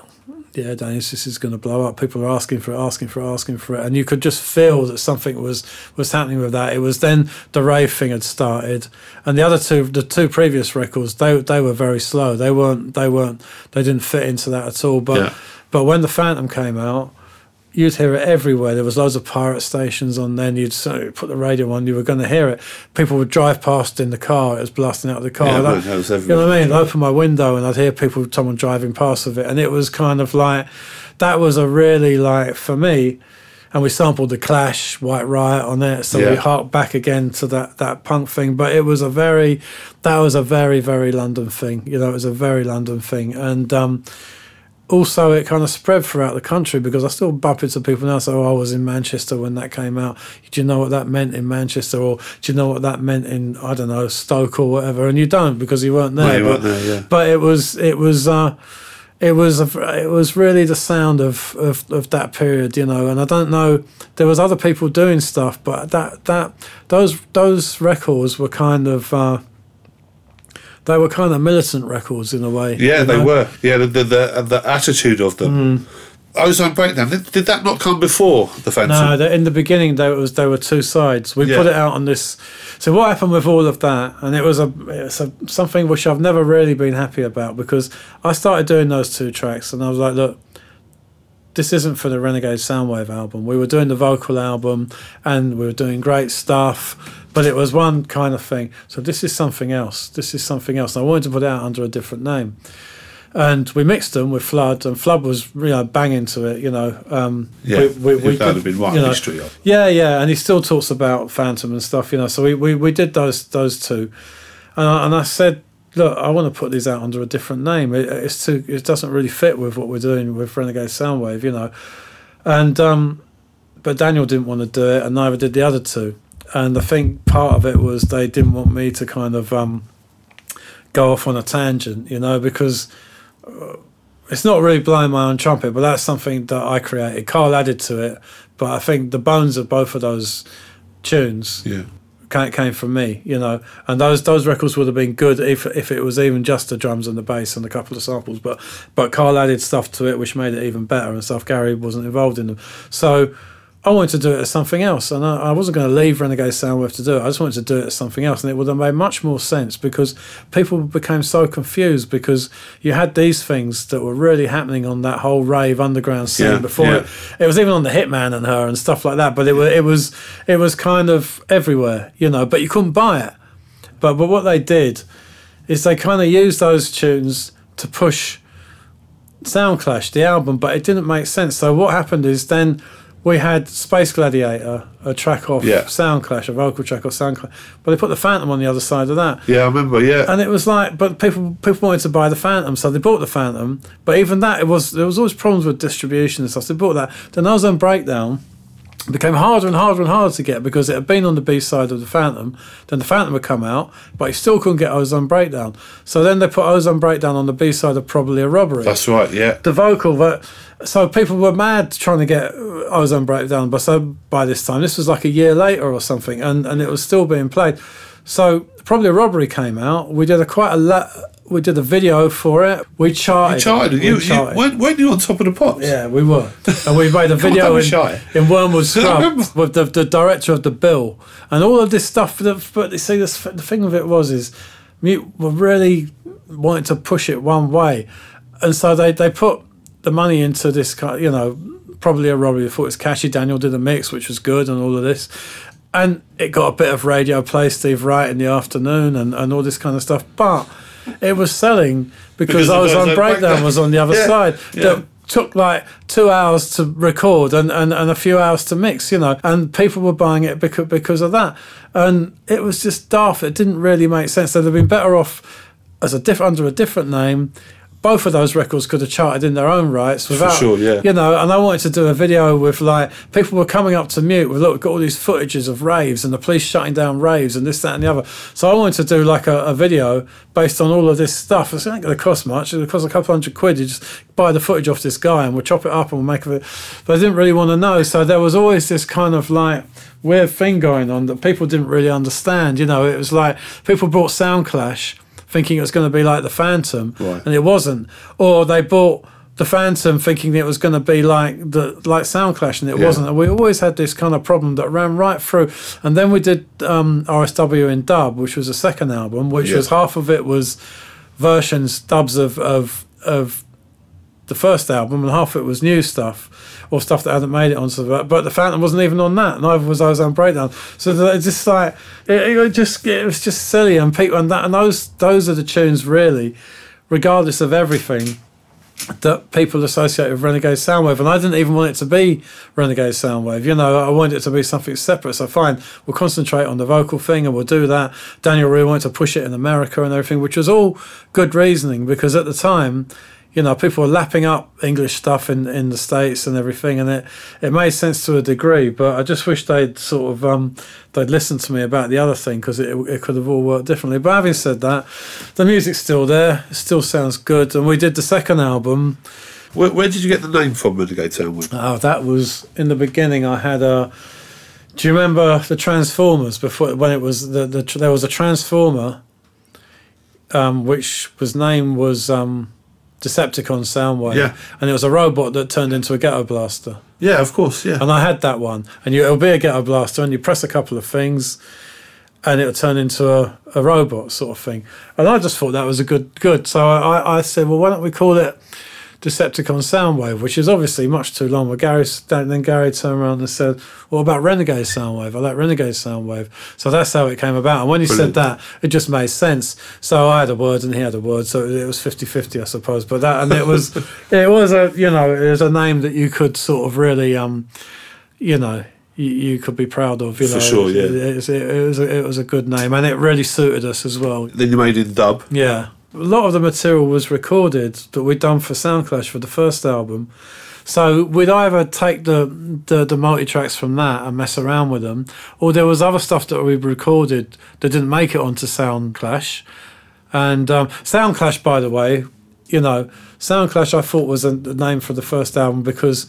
"Yeah, Daniels, this is going to blow up. People are asking for it, asking for it, asking for it," and you could just feel that something was was happening with that. It was then the rave thing had started, and the other two, the two previous records, they they were very slow. They weren't they weren't they didn't fit into that at all. But Yeah. but when the Phantom came out. You'd hear it everywhere. There was loads of pirate stations on. Then you'd so put the radio on. You were going to hear it. People would drive past in the car. It was blasting out of the car. Yeah, was you know what I mean? I'd open my window and I'd hear people, someone driving past with it, and it was kind of like that was a really like for me. And we sampled the Clash, White Riot on it, so we Yeah. harked back again to that that punk thing. But it was a very, that was a very very London thing. You know, it was a very London thing, and um, also it kind of spread throughout the country because I still bump into people now. So oh, I was in Manchester when that came out. Do you know what that meant in Manchester, or do you know what that meant in I don't know Stoke or whatever? And you don't because you weren't there. you but, weren't there, yeah. but it was it was. Uh, it was a, it was really the sound of, of, of that period, you know, and I don't know. There was other people doing stuff, but that that those those records were kind of uh, they were kind of militant records in a way. Yeah, they know? were. Yeah, the the, the, the attitude of them. Mm. Ozone Breakdown. Did, did that not come before the Phantom? No, the, in the beginning there was there were two sides. We Yeah. put it out on this. So what happened with all of that, and it was a it's a something which I've never really been happy about because I started doing those two tracks, and I was like, look, this isn't for the Renegade Soundwave album. We were doing the vocal album, and we were doing great stuff, but it was one kind of thing. So this is something else. This is something else. And I wanted to put it out under a different name. And we mixed them with Flood, and Flood was you know banging to it, you know. Um, Yeah, that would have been right you know, history of. yeah, yeah, and he still talks about Phantom and stuff, you know. So we, we, we did those those two, and I, and I said, look, I want to put these out under a different name. It, it's too it doesn't really fit with what we're doing with Renegade Soundwave, you know. And um, but Daniel didn't want to do it, and neither did the other two. And I think part of it was they didn't want me to kind of um, go off on a tangent, you know, because uh, it's not really blowing my own trumpet, but that's something that I created. Karl added to it, but I think the bones of both of those tunes Yeah. came, came from me, you know. And those those records would have been good if if it was even just the drums and the bass and a couple of samples. But but Karl added stuff to it which made it even better and stuff. Gary wasn't involved in them, so. I wanted to do it as something else, and I, I wasn't going to leave Renegade Soundwave to do it. I just wanted to do it as something else, and it would have made much more sense because people became so confused because you had these things that were really happening on that whole rave underground scene Yeah, before yeah. it. It was even on the Hitman and her and stuff like that. But it was it was it was kind of everywhere, you know. But you couldn't buy it. But but what they did is they kind of used those tunes to push Soundclash, the album, but it didn't make sense. So what happened is then we had Space Gladiator, a track off Yeah. Soundclash, a vocal track off Soundclash, but they put the Phantom on the other side of that. Yeah, I remember. Yeah. And it was like, but people people wanted to buy the Phantom, so they bought the Phantom. But even that, it was there was always problems with distribution and stuff. So they bought that. Then Ozone Breakdown became harder and harder and harder to get because it had been on the B side of the Phantom. Then the Phantom would come out, but he still couldn't get Ozone Breakdown. So then they put Ozone Breakdown on the B side of Probably a Robbery That's right. Yeah. the vocal but so people were mad trying to get ozone breakdown but so by this time this was like a year later or something and and it was still being played so probably a robbery came out we did a quite a lot we did a video for it. We charted You charted. We You, you, charted. weren't, weren't you on top of the pops? yeah we were. And we made a on, video be in, in Wormwood Scrub with the, the director of the bill. And all of this stuff that, but you see this, the thing of it was is were really wanting to push it one way. And so they, they put the money into this kind you know probably a robbery. I thought it was Cashy. Daniel did a mix which was good and all of this. And it got a bit of radio play Steve Wright in the afternoon and, and all this kind of stuff. But it was selling because, Because Ozone Breakdown was on the other Yeah, side yeah. that took like two hours to record and, and, and a few hours to mix, you know, and people were buying it because because of that. And it was just daft. It didn't really make sense. They'd have been better off as a diff- under a different name. Both of those records could have charted in their own rights without, sure, yeah. you know. And I wanted to do a video with like people were coming up to mute with look, we've got all these footages of raves and the police shutting down raves and this, that, and the other. So I wanted to do like a, a video based on all of this stuff. It's not going to cost much. It'll cost a couple hundred quid. You just buy the footage off this guy and we'll chop it up and we'll make it. But I didn't really want to know. So there was always this kind of like weird thing going on that people didn't really understand. You know, it was like people bought Soundclash thinking it was going to be like the Phantom, Right. and it wasn't. Or they bought the Phantom thinking it was going to be like the like Soundclash, and it Yeah. wasn't. And we always had this kind of problem that ran right through. And then we did um, RSW in dub, which was a second album, which Yeah. was half of it was versions, dubs of of of the first album, and half of it was new stuff or stuff that hadn't made it onto the. But the Phantom wasn't even on that. Neither was Ozone Breakdown. So it's just like it, it just it was just silly, and people and that and those those are the tunes really, regardless of everything. That people associate with Renegade Soundwave, and I didn't even want it to be Renegade Soundwave. You know, I wanted it to be something separate. So fine, we'll concentrate on the vocal thing, and we'll do that. Daniel really wanted to push it in America and everything, which was all good reasoning because at the time, you know, people were lapping up English stuff in, in the States and everything, and it, it made sense to a degree. But I just wish they'd sort of um, they'd listened to me about the other thing because it, it could have all worked differently. But having said that, the music's still there, it still sounds good, and we did the second album. Where, where did you get the name from, Renegade Soundwave? Oh, that was in the beginning. I had a. Do you remember the Transformers before when it was the, the there was a Transformer, um, which was name was um, Decepticon Soundwave, Yeah. and it was a robot that turned into a ghetto blaster, Yeah, of course, yeah. and I had that one, and you, it'll be a ghetto blaster, and you press a couple of things, and it'll turn into a, a robot sort of thing, and I just thought that was a good good, so I, I, I said, well, why don't we call it Decepticon Soundwave, which is obviously much too long. But Gary, then Gary turned around and said, "What about Renegade Soundwave? I like Renegade Soundwave." So that's how it came about. And when he Brilliant. said that, it just made sense. So I had a word and he had a word, so it was 50-50, I suppose. But that and it was, it was a you know, it was a name that you could sort of really, um, you know. You, could be proud of, you For know. sure, yeah. It, it, was- it was a, it was a good name, and it really suited us as well. Then you made it in dub. Yeah. A lot of the material was recorded that we'd done for Soundclash for the first album. So we'd either take the, the, the multi tracks from that and mess around with them, or there was other stuff that we recorded that didn't make it onto Soundclash. And um, Soundclash, by the way, you know, Soundclash I thought was a, the name for the first album because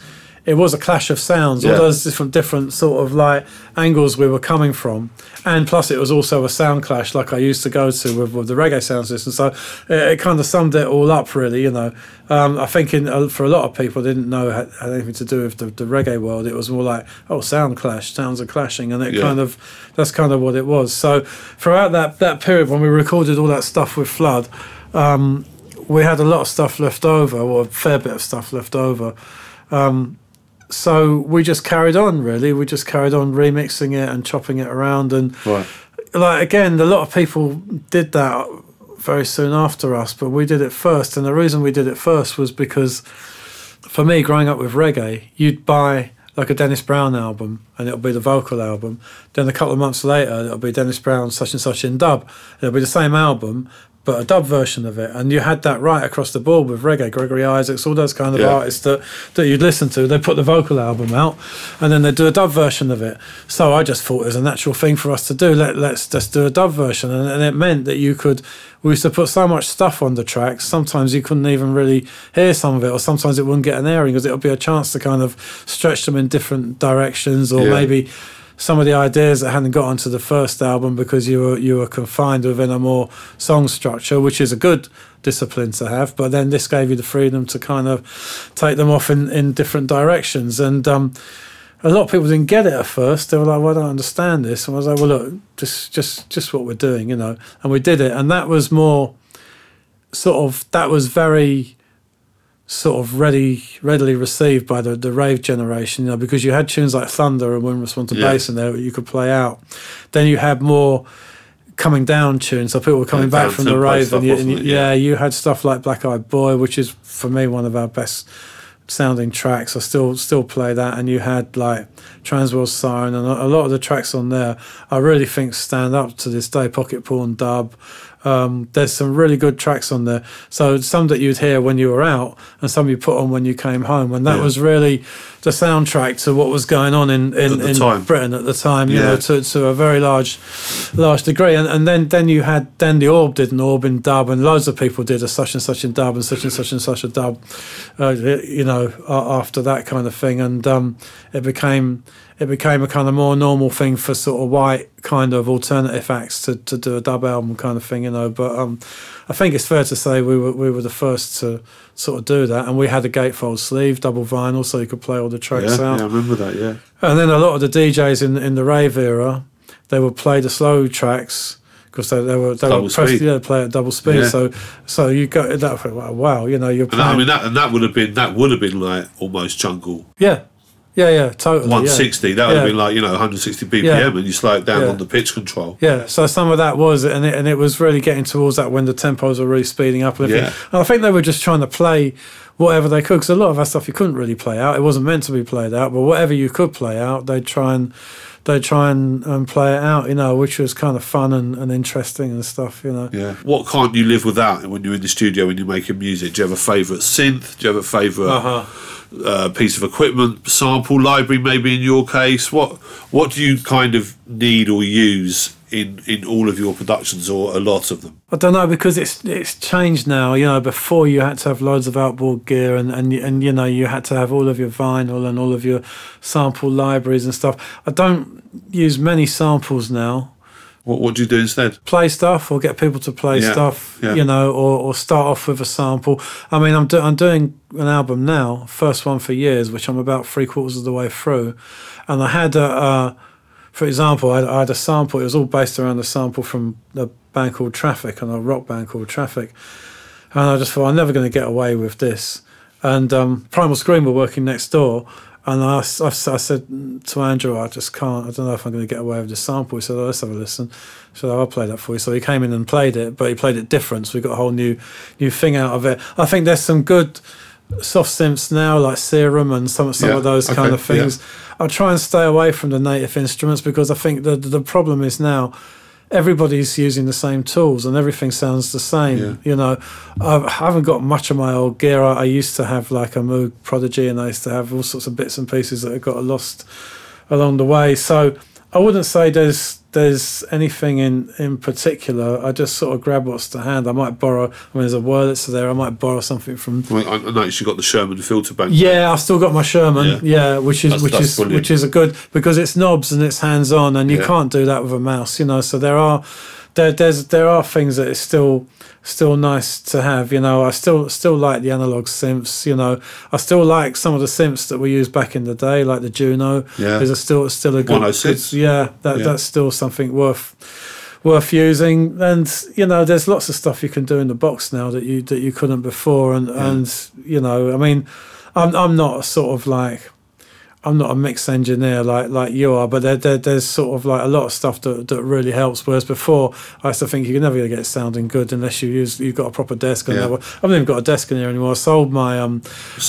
it was a clash of sounds, all Yeah. those different different sort of like angles we were coming from, and plus it was also a sound clash like I used to go to with, with the reggae sound system. So it, it kind of summed it all up, really. You know, um, I think in, uh, for a lot of people they didn't know it had, had anything to do with the, the reggae world. It was more like oh, sound clash, sounds are clashing, and it Yeah. kind of that's kind of what it was. So throughout that that period when we recorded all that stuff with Flood. Um, we had a lot of stuff left over, or a fair bit of stuff left over. Um, so we just carried on, really. We just carried on remixing it and chopping it around. And, Right. like, again, a lot of people did that very soon after us, but we did it first. And the reason we did it first was because for me, growing up with reggae, you'd buy like a Dennis Brown album and it'll be the vocal album. Then a couple of months later, it'll be Dennis Brown such and such in dub. It'll be the same album, but a dub version of it. And you had that right across the board with reggae, Gregory Isaacs, all those kind of Yeah. artists that, that you'd listen to. They put the vocal album out and then they do a dub version of it. So I just thought it was a natural thing for us to do. Let, let's just do a dub version. And, and it meant that you could, we used to put so much stuff on the tracks, sometimes you couldn't even really hear some of it, or sometimes it wouldn't get an airing because it would be a chance to kind of stretch them in different directions, or Yeah. maybe some of the ideas that hadn't got onto the first album because you were you were confined within a more song structure, which is a good discipline to have. But then this gave you the freedom to kind of take them off in, in different directions. And um, a lot of people didn't get it at first. They were like, "Well, I don't understand this." And I was like, "Well, look, just just just what we're doing, you know." And we did it, and that was more sort of that was very sort of ready readily received by the, the rave generation, you know, because you had tunes like Thunder and Wind Response to Yeah. Bass in there that you could play out. Then you had more coming down tunes, so people were coming Yeah, back from the rave, stuff, and, you, and you- yeah, Yeah. you had stuff like Black Eyed Boy, which is for me one of our best sounding tracks. I still still play that, and you had like Transworld Siren, and a a lot of the tracks on there I really think stand up to this day. Pocket Porn Dub, Um, there's some really good tracks on there. So some that you'd hear when you were out, and some you put on when you came home, and that Yeah. was really the soundtrack to what was going on in in, in. Britain at the time. You Yeah. know, to, to a very large large degree. And, and then then you had then the Orb did an Orb in dub, and loads of people did a such and such in dub and such and such and such a dub. Uh, you know, after that kind of thing, and um, it became it became a kind of more normal thing for sort of white kind of alternative acts to, to do a dub album kind of thing, you know. But um, I think it's fair to say we were we were the first to sort of do that, and we had a gatefold sleeve, double vinyl, so you could play all the Yeah, tracks out. yeah, I remember that. Yeah, And then a lot of the DJs in in the rave era, they would play the slow tracks because they, they were they Double were pressed, yeah, play at double speed. Yeah. So so you got that wow, wow, you know you're and that, I mean that and that would have been that would have been like almost jungle yeah yeah yeah totally yeah. 160. That would have been like you know 160 BPM, Yeah. and you slow it down Yeah. on the pitch control. Yeah, so some of that was, and it, and it was really getting towards that when the tempos were really speeding up. And. Yeah. and I think they were just trying to play whatever they could, because a lot of that stuff you couldn't really play out. It wasn't meant to be played out, but whatever you could play out, they'd try and they'd try and, and play it out, you know, which was kind of fun and, and interesting and stuff, you know. Yeah. What can't you live without when you're in the studio when you're making music? Do you have a favourite synth? Do you have a favourite Uh-huh. uh, piece of equipment, sample library? Maybe in your case, what what do you kind of need or use in in all of your productions or a lot of them? I don't know because it's it's changed now. You know, before you had to have loads of outboard gear, and and and you know you had to have all of your vinyl and all of your sample libraries and stuff. I don't use many samples now. What what do you do instead? Play stuff or get people to play Yeah, stuff, yeah. you know, or, or start off with a sample. I mean, I'm do, I'm doing an album now, first one for years, which I'm about three quarters of the way through, and I had a. Uh, for example, I had, I had a sample. It was all based around a sample from a band called Traffic and a rock band called Traffic. And I just thought, I'm never going to get away with this. And um, Primal Scream were working next door. And I said to Andrew, I just can't, I don't know if I'm going to get away with this sample. He said, oh, let's have a listen. So I'll play that for you. So he came in and played it, but he played it different. So we got a whole new new thing out of it. I think there's some good soft synths now, like Serum and some, some Yeah, of those kind okay, of things. I try and stay away from the native instruments because I think the the problem is now everybody's using the same tools and everything sounds the same. Yeah. You know, I've, I haven't got much of my old gear. I, I used to have like a Moog Prodigy and I used to have all sorts of bits and pieces that have got lost along the way. So I wouldn't say there's there's anything in, in particular. I just sort of grab what's to hand. I might borrow. I mean, there's a word that's there. I might borrow something from I, mean, I noticed you got the Sherman filter bank. yeah, I've still got my Sherman. Yeah. Yeah, which is That's- which that's is brilliant. which is a good because it's knobs and it's hands on, and you Yeah. can't do that with a mouse. You know, so there are there there's there are things that is still still nice to have. You know, I still still like the analog synths. You know, I still like some of the synths that we used back in the day, like the Juno. Yeah. is a still still a good. 106. good- yeah, that Yeah. that's still something worth worth using and you know there's lots of stuff you can do in the box now that you that you couldn't before and and you know i mean i'm i'm not a sort of like I'm not a mix engineer like like you are, but there, there, there's sort of like a lot of stuff that, that really helps. Whereas before, I used to think you're never going to get it sounding good unless you use you've got a proper desk. And Yeah. I haven't even got a desk in here anymore. I sold my um,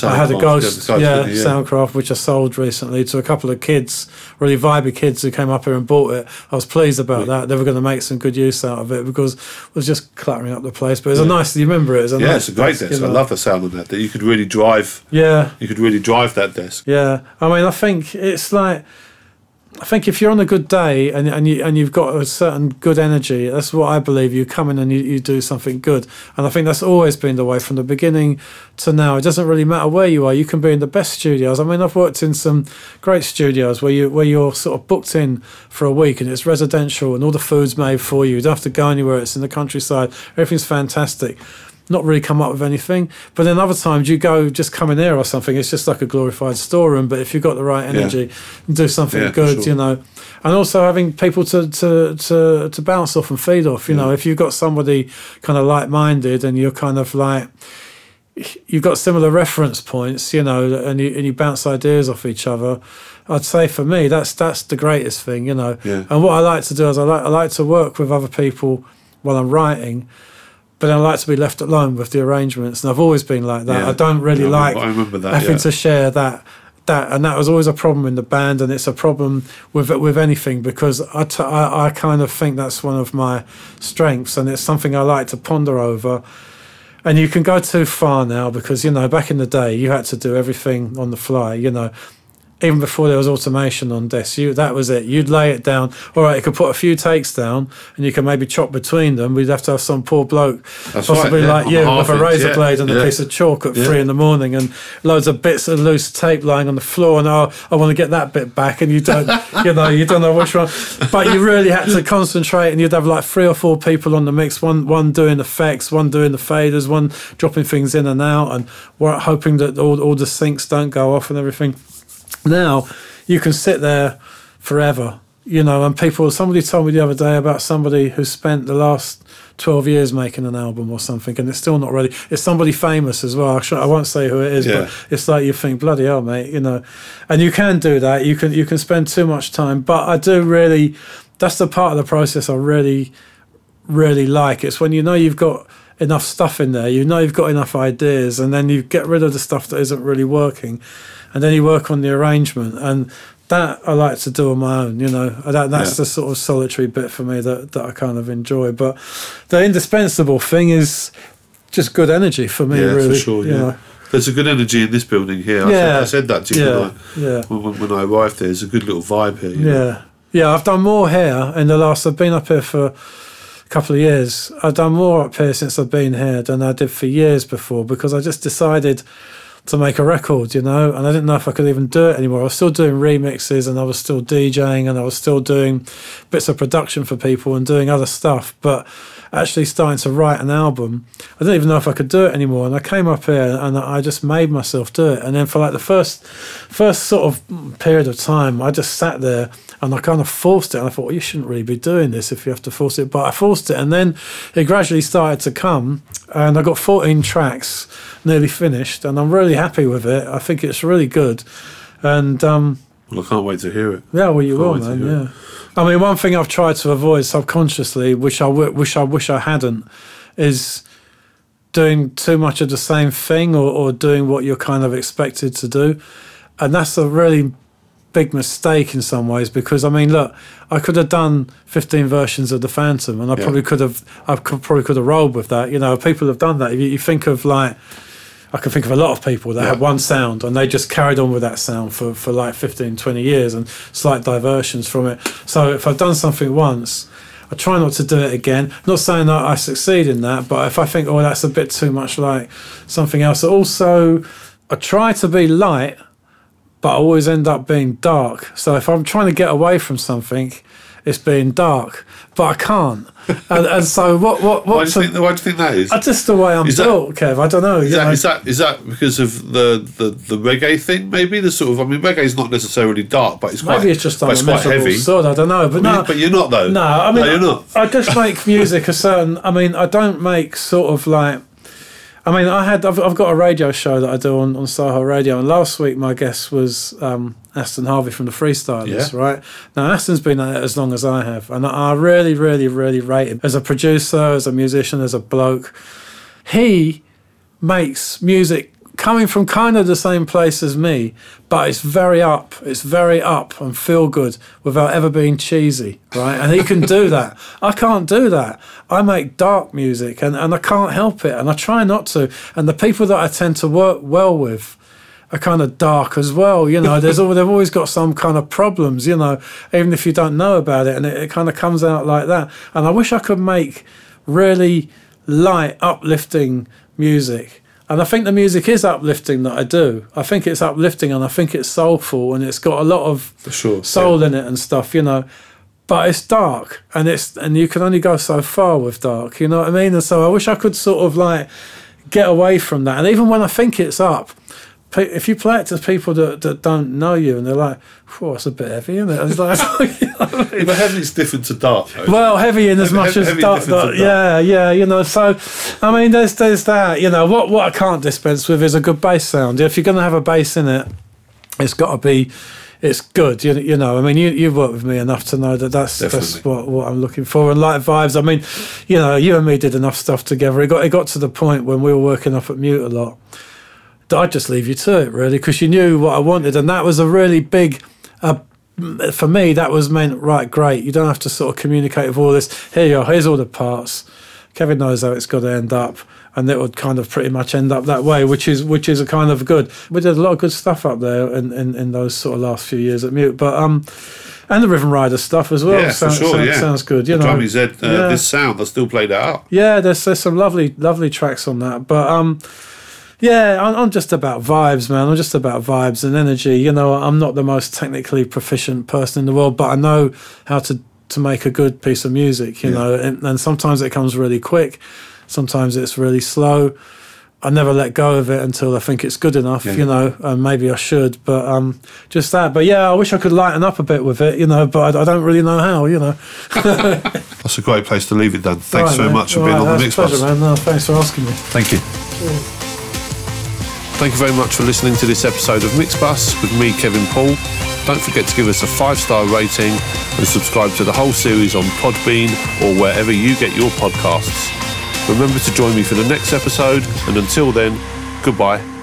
I had a Ghost, yeah, yeah, yeah. Soundcraft, which I sold recently to a couple of kids, really vibey kids who came up here and bought it. I was pleased about that. They were going to make some good use out of it because it was just cluttering up the place. But it's a nice. You remember it? It's a Yeah, nice it's a great desk, desk. I love the sound of that. That you could really drive. Yeah, You could really drive that desk. yeah. I mean, I think it's like. I think if you're on a good day and, and you and you've got a certain good energy, that's what I believe. You come in and you, you do something good, and I think that's always been the way from the beginning to now. It doesn't really matter where you are. You can be in the best studios. I mean, I've worked in some great studios where you where you're sort of booked in for a week and it's residential and all the food's made for you. You don't have to go anywhere. It's in the countryside. Everything's fantastic not really come up with anything. But then other times you go just come in there or something, it's just like a glorified storeroom. But if you've got the right energy and do something Yeah, good, sure. you know. And also having people to, to, to, to bounce off and feed off, you mm. know, if you've got somebody kind of like minded and you're kind of like you've got similar reference points, you know, and you and you bounce ideas off each other. I'd say for me, that's that's the greatest thing, you know. Yeah. And what I like to do is I like I like to work with other people while I'm writing, but I like to be left alone with the arrangements. And I've always been like that. Yeah. I don't really Yeah, like I remember that, having yeah. to share that that and that was always a problem in the band and it's a problem with with anything because I, t- I, I kind of think that's one of my strengths and it's something I like to ponder over and you can go too far now because you know back in the day you had to do everything on the fly you know even before there was automation on desks, you that was it. You'd lay it down. All right, you could put a few takes down, and you can maybe chop between them. We'd have to have some poor bloke, That's possibly right, yeah, like you, with a razor yeah, blade and a piece of chalk at Yeah. three in the morning, and loads of bits of loose tape lying on the floor. And oh, I want to get that bit back, and you don't, you know, you don't know which one. But you really had to concentrate, and you'd have like three or four people on the mix. One, one doing effects, one doing the faders, one dropping things in and out, and hoping that all, all the syncs don't go off and everything now you can sit there forever you know and people somebody told me the other day about somebody who spent the last 12 years making an album or something and it's still not ready it's somebody famous as well I, won't say who it is Yeah. but it's like you think bloody hell mate you know and you can do that you can you can spend too much time but i do really that's the part of the process i really really like. It's when you know you've got enough stuff in there, you know you've got enough ideas, and then you get rid of the stuff that isn't really working, and then you work on the arrangement. And that I like to do on my own, you know. Uh, that, that's Yeah. the sort of solitary bit for me that, that I kind of enjoy. But the indispensable thing is just good energy for me, yeah, really. for sure. Yeah. know. There's a good energy in this building here. I, Yeah. said, I said that to you Yeah, when, I, yeah. when, when I arrived there. There's a good little vibe here. you know. Yeah. Yeah, I've done more here in the last. I've been up here for couple of years. I've done more up here since I've been here than I did for years before because I just decided to make a record, you know, and I didn't know if I could even do it anymore. I was still doing remixes and I was still DJing and I was still doing bits of production for people and doing other stuff, but actually starting to write an album, I didn't even know if I could do it anymore. And I came up here and I just made myself do it. And then for like the first first sort of period of time, I just sat there and I kind of forced it. And I thought, well, you shouldn't really be doing this if you have to force it. But I forced it. And then it gradually started to come. And I got 14 tracks nearly finished. And I'm really happy with it. I think it's really good. And um, Well, I can't wait to hear it. yeah, well, you will, man. hear it. Yeah. I mean, one thing I've tried to avoid subconsciously, which I w- wish I wish I hadn't, is doing too much of the same thing or, or doing what you're kind of expected to do, and that's a really big mistake in some ways because I mean, look, I could have done 15 versions of the Phantom, and I Yeah. probably could have, I could, probably could have rolled with that. You know, people have done that. If you, you think of like. I can think of a lot of people that Yeah. had one sound and they just carried on with that sound for, for like 15, 20 years and slight diversions from it. So if I've done something once, I try not to do it again. Not saying that I succeed in that, but if I think, oh, that's a bit too much like something else. Also, I try to be light, but I always end up being dark. So if I'm trying to get away from something, it's being dark, but I can't. And, and so what? What? Why do, you think, why do you think that is? that's just the way I'm Is that- built, Kev. I don't know. Is that, know. is that is that because of the, the, the reggae thing? Maybe the sort of I mean reggae is not necessarily dark, but it's quite Maybe it's just I'm it's quite heavy. sod. I don't know, but no, but you're not though. no. I mean, you're not. I just make music a certain. I mean, I don't make sort of like. I mean, I had. I've, I've got a radio show that I do on on Soho Radio, and last week my guest was um, Aston Harvey from the Freestylers. Yeah. Right now, Aston's been at it as long as I have, and I really, really, really rate him as a producer, as a musician, as a bloke. He makes music coming from kind of the same place as me, but it's very up. It's very up and feel good without ever being cheesy, right? And he can do that. I can't do that. I make dark music and, and I can't help it. And I try not to. And the people that I tend to work well with are kind of dark as well. You know, there's they've always got some kind of problems, you know, even if you don't know about it. And it, it kind of comes out like that. And I wish I could make really light, uplifting music. And I think the music is uplifting that I do. I think it's uplifting and I think it's soulful and it's got a lot of sure. soul in it and stuff, you know. But it's dark and it's and you can only go so far with dark, you know what I mean? And so I wish I could sort of like get away from that. And even when I think it's up, if you play it to people that, that don't know you and they're like, "Whoa, it's a bit heavy, isn't it?" It's like, you know I mean? Yeah, but heavy's different to dark. Though. Well, heavy in as Heavy- much heavy- as heavy dark, dark- dark. yeah, yeah, you know. So, I mean, there's there's that. You know, what what I can't dispense with is a good bass sound. If you're going to have a bass in it, it's got to be, it's good. You, you know, I mean, you you've worked with me enough to know that that's that's what what I'm looking for. And light vibes. I mean, you know, you and me did enough stuff together. It got it got to the point when we were working up at Mute a lot I just leave you to it really because you knew what I wanted, and that was a really big. Uh, for me, that was meant right. Great, you don't have to sort of communicate with all this. Here you are. Here's all the parts. Kevin knows how it's got to end up, and it would kind of pretty much end up that way, which is which is a kind of good. We did a lot of good stuff up there in, in, in those sort of last few years at Mute, but um, and the Riven Rider stuff as well. Yeah, sounds, for sure. sounds, yeah, sounds good. You know, Drummy Z, uh, Yeah. this sound, I still play that up. yeah, there's there's some lovely lovely tracks on that, but um, yeah, I'm, I'm just about vibes, man. I'm just about vibes and energy. You know, I'm not the most technically proficient person in the world, but I know how to to make a good piece of music. You Yeah. know, and, and sometimes it comes really quick, sometimes it's really slow. I never let go of it until I think it's good enough, Yeah. you know, and maybe I should, but um, just that. But yeah, I wish I could lighten up a bit with it, you know, but I, I don't really know how, you know. That's a great place to leave it, Dan. Thanks Right, so man. much for All being right, on the Mix pleasure, man. No, thanks for asking me. Thank you. Thank you very much for listening to this episode of Mixbus with me, Kevin Paul. Don't forget to give us a five star rating and subscribe to the whole series on Podbean or wherever you get your podcasts. Remember to join me for the next episode, and until then, goodbye.